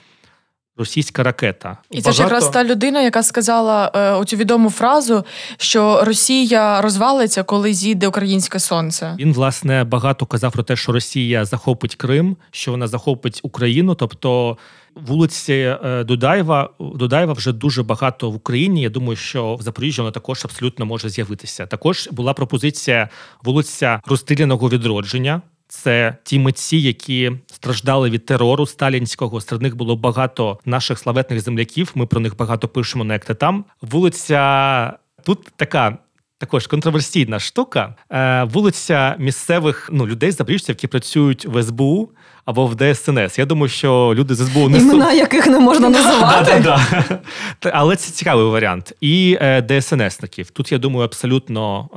російська ракета.
І це ж якраз та людина, яка сказала е, оцю відому фразу, що Росія розвалиться, коли зійде українське сонце.
Він власне багато казав про те, що Росія захопить Крим, що вона захопить Україну. Тобто вулиці е, Дудаєва Дудаєва вже дуже багато в Україні. Я думаю, що в Запоріжжі вона також абсолютно може з'явитися. Також була пропозиція вулиця розстріляного відродження. Це ті митці, які страждали від терору сталінського. Серед них було багато наших славетних земляків. Ми про них багато пишемо на як там. Вулиця тут така. Також контроверсійна штука. Е, вулиця місцевих ну людей запоріжців, які працюють в СБУ або в ДСНС. Я думаю, що люди з СБУ не
імена, яких не можна називати.
Але це цікавий варіант. І е, ДСНСників. Тут я думаю, абсолютно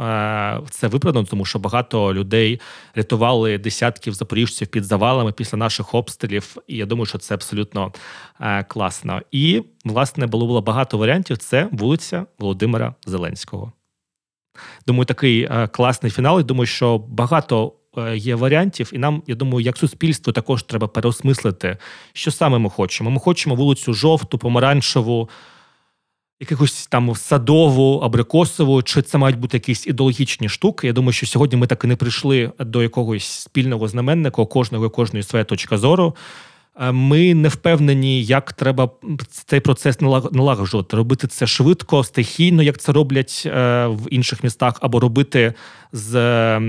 е, це виправдано, тому що багато людей рятували десятків запоріжців під завалами після наших обстрілів. І я думаю, що це абсолютно е, класно. І власне було багато варіантів. Це вулиця Володимира Зеленського. Думаю, такий е, класний фінал. І думаю, що багато е, є варіантів, і нам, я думаю, як суспільство також треба переосмислити, що саме ми хочемо. Ми хочемо вулицю жовту, помаранчеву, якихось там садову, абрикосову, чи це мають бути якісь ідеологічні штуки. Я думаю, що сьогодні ми так і не прийшли до якогось спільного знаменника, кожного і кожної своя точка зору. Е, Ми не впевнені, як треба цей процес налаг- налагоджувати. Робити це швидко, стихійно, як це роблять е, в інших містах, або робити з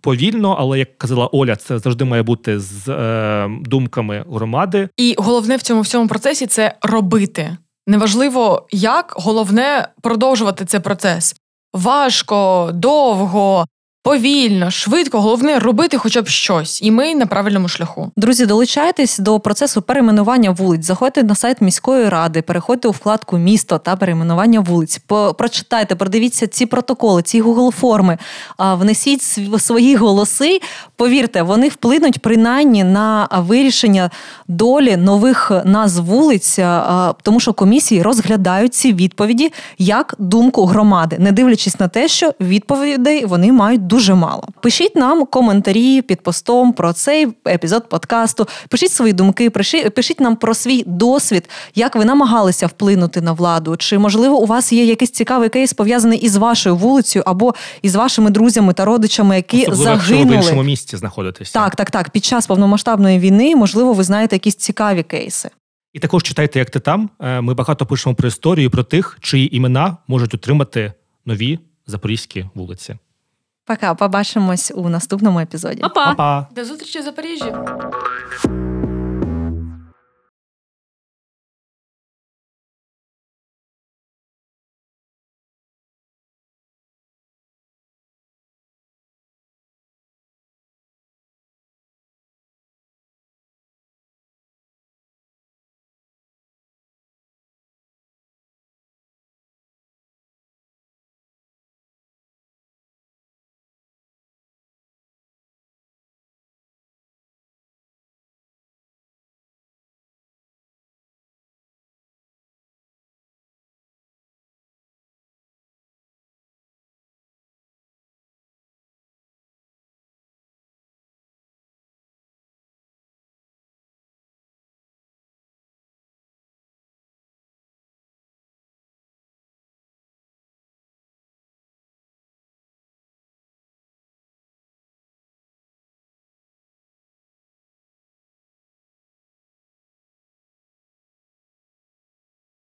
повільно, але як казала Оля, це завжди має бути з е, думками громади.
І головне в цьому всьому процесі це робити. Неважливо, як головне продовжувати цей процес. Важко, довго, повільно, швидко. Головне робити хоча б щось, і ми на правильному шляху.
Друзі, долучайтесь до процесу перейменування вулиць. Заходьте на сайт міської ради, переходьте у вкладку місто та перейменування вулиць. Прочитайте, продивіться ці протоколи, ці Google форми. а, Внесіть св- свої голоси. Повірте, вони вплинуть принаймні на вирішення долі нових назв вулиць, тому що комісії розглядають ці відповіді як думку громади, не дивлячись на те, що відповідей вони мають дуже мало. Пишіть нам коментарі під постом про цей епізод подкасту. Пишіть свої думки, пишіть, нам про свій досвід, як ви намагалися вплинути на владу. Чи можливо у вас є якийсь цікавий кейс пов'язаний із вашою вулицею або із вашими друзями та родичами, які
Особливо, якщо ви в іншому місті знаходитеся.
Так, так, так. Під час повномасштабної війни, можливо, ви знаєте якісь цікаві кейси.
І також читайте, як ти там. Е, Ми багато пишемо про історію, про тих, чиї імена можуть отримати нові запорізькі вулиці.
Пока, побачимось у наступному епізоді.
Па-па!
Па-па!
До зустрічі в Запоріжжі.